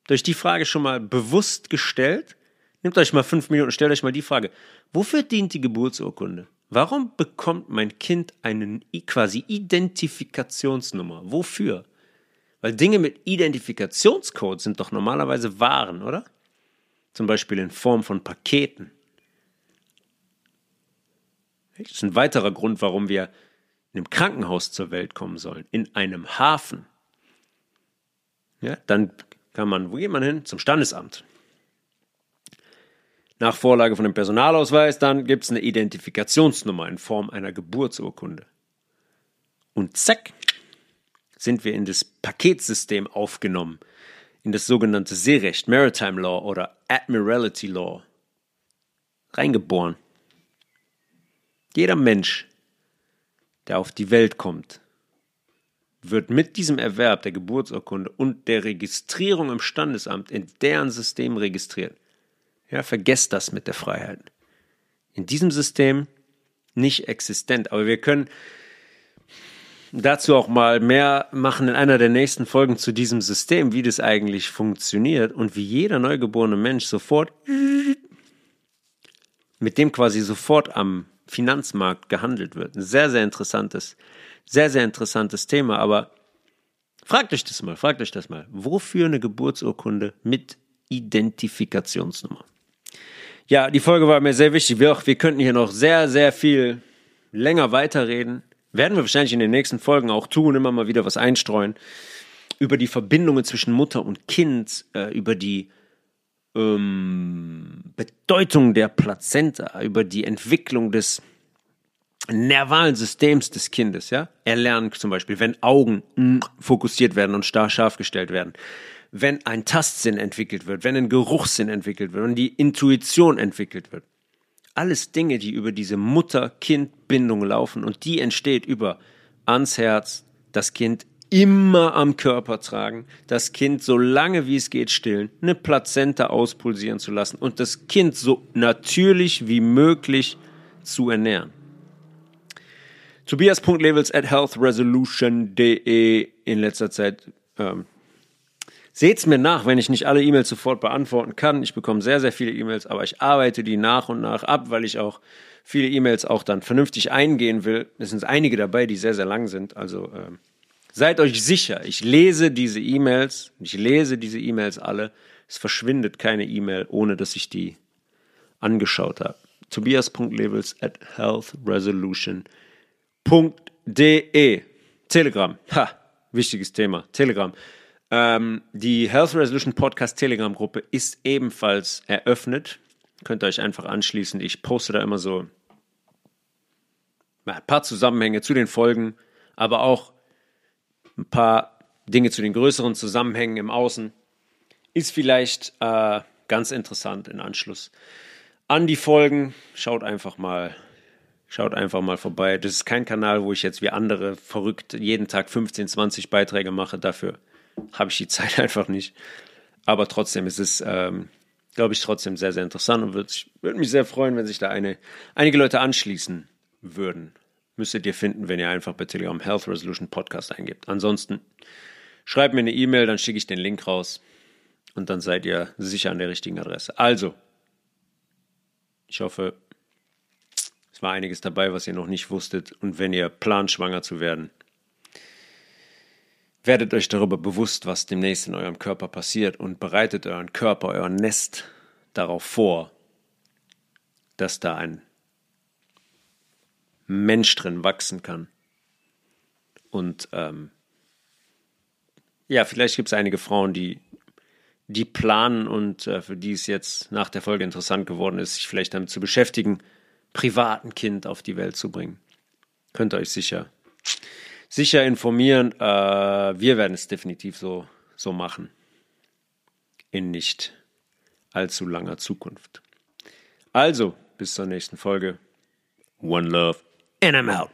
Habt ihr euch die Frage schon mal bewusst gestellt? Nehmt euch mal fünf Minuten, stellt euch mal die Frage. Wofür dient die Geburtsurkunde? Warum bekommt mein Kind eine quasi Identifikationsnummer? Wofür? Weil Dinge mit Identifikationscode sind doch normalerweise Waren, oder? Zum Beispiel in Form von Paketen. Das ist ein weiterer Grund, warum wir in einem Krankenhaus zur Welt kommen sollen, in einem Hafen. Ja, dann kann man, wo geht man hin? Zum Standesamt. Nach Vorlage von dem Personalausweis, dann gibt es eine Identifikationsnummer in Form einer Geburtsurkunde. Und zack, sind wir in das Paketsystem aufgenommen, in das sogenannte Seerecht, Maritime Law oder Admiralty Law, reingeboren. Jeder Mensch, der auf die Welt kommt, wird mit diesem Erwerb der Geburtsurkunde und der Registrierung im Standesamt in deren System registriert. Ja, vergesst das mit der Freiheit. In diesem System nicht existent, aber wir können dazu auch mal mehr machen in einer der nächsten Folgen zu diesem System, wie das eigentlich funktioniert und wie jeder neugeborene Mensch sofort mit dem quasi sofort am Finanzmarkt gehandelt wird. Ein sehr, sehr interessantes sehr, sehr interessantes Thema, aber fragt euch das mal, fragt euch das mal. Wofür eine Geburtsurkunde mit Identifikationsnummer? Ja, die Folge war mir sehr wichtig. Wir, auch, wir könnten hier noch sehr, sehr viel länger weiterreden. Werden wir wahrscheinlich in den nächsten Folgen auch tun, immer mal wieder was einstreuen. Über die Verbindungen zwischen Mutter und Kind, äh, über die ähm, Bedeutung der Plazenta, über die Entwicklung des nervalen Systems des Kindes, ja. Er lernt zum Beispiel, wenn Augen fokussiert werden und starr scharf gestellt werden, wenn ein Tastsinn entwickelt wird, wenn ein Geruchssinn entwickelt wird, wenn die Intuition entwickelt wird. Alles Dinge, die über diese Mutter-Kind-Bindung laufen und die entsteht über ans Herz, das Kind immer am Körper tragen, das Kind so lange wie es geht stillen, eine Plazenta auspulsieren zu lassen und das Kind so natürlich wie möglich zu ernähren. Tobias.levels at healthresolution.de in letzter Zeit. Ähm, Seht's mir nach, wenn ich nicht alle E-Mails sofort beantworten kann. Ich bekomme sehr, sehr viele E-Mails, aber ich arbeite die nach und nach ab, weil ich auch viele E-Mails auch dann vernünftig eingehen will. Es sind einige dabei, die sehr, sehr lang sind. Also ähm, seid euch sicher, ich lese diese E-Mails, ich lese diese E-Mails alle. Es verschwindet keine E-Mail, ohne dass ich die angeschaut habe. Tobias.levels at healthresolution.de. Telegram. Ha, wichtiges Thema. Telegram. Ähm, die Health Resolution Podcast Telegram Gruppe ist ebenfalls eröffnet. Könnt ihr euch einfach anschließen. Ich poste da immer so ein paar Zusammenhänge zu den Folgen, aber auch ein paar Dinge zu den größeren Zusammenhängen im Außen. Ist vielleicht äh, ganz interessant in Anschluss an die Folgen. Schaut einfach mal Schaut einfach mal vorbei. Das ist kein Kanal, wo ich jetzt wie andere verrückt jeden Tag 15, 20 Beiträge mache. Dafür habe ich die [LAUGHS] Zeit einfach nicht. Aber trotzdem ist es, ähm, glaube ich, trotzdem sehr, sehr interessant und würde würd mich sehr freuen, wenn sich da eine, einige Leute anschließen würden. Müsstet ihr finden, wenn ihr einfach bei Telegram Health Resolution Podcast eingibt. Ansonsten schreibt mir eine E-Mail, dann schicke ich den Link raus und dann seid ihr sicher an der richtigen Adresse. Also, ich hoffe, es war einiges dabei, was ihr noch nicht wusstet. Und wenn ihr plant, schwanger zu werden, werdet euch darüber bewusst, was demnächst in eurem Körper passiert und bereitet euren Körper, euer Nest darauf vor, dass da ein Mensch drin wachsen kann. Und ähm, ja, vielleicht gibt es einige Frauen, die, die planen und äh, für die es jetzt nach der Folge interessant geworden ist, sich vielleicht damit zu beschäftigen, privaten Kind auf die Welt zu bringen. Könnt ihr euch sicher, sicher informieren. Äh, wir werden es definitiv so, so machen. In nicht allzu langer Zukunft. Also, bis zur nächsten Folge. One Love and I'm out.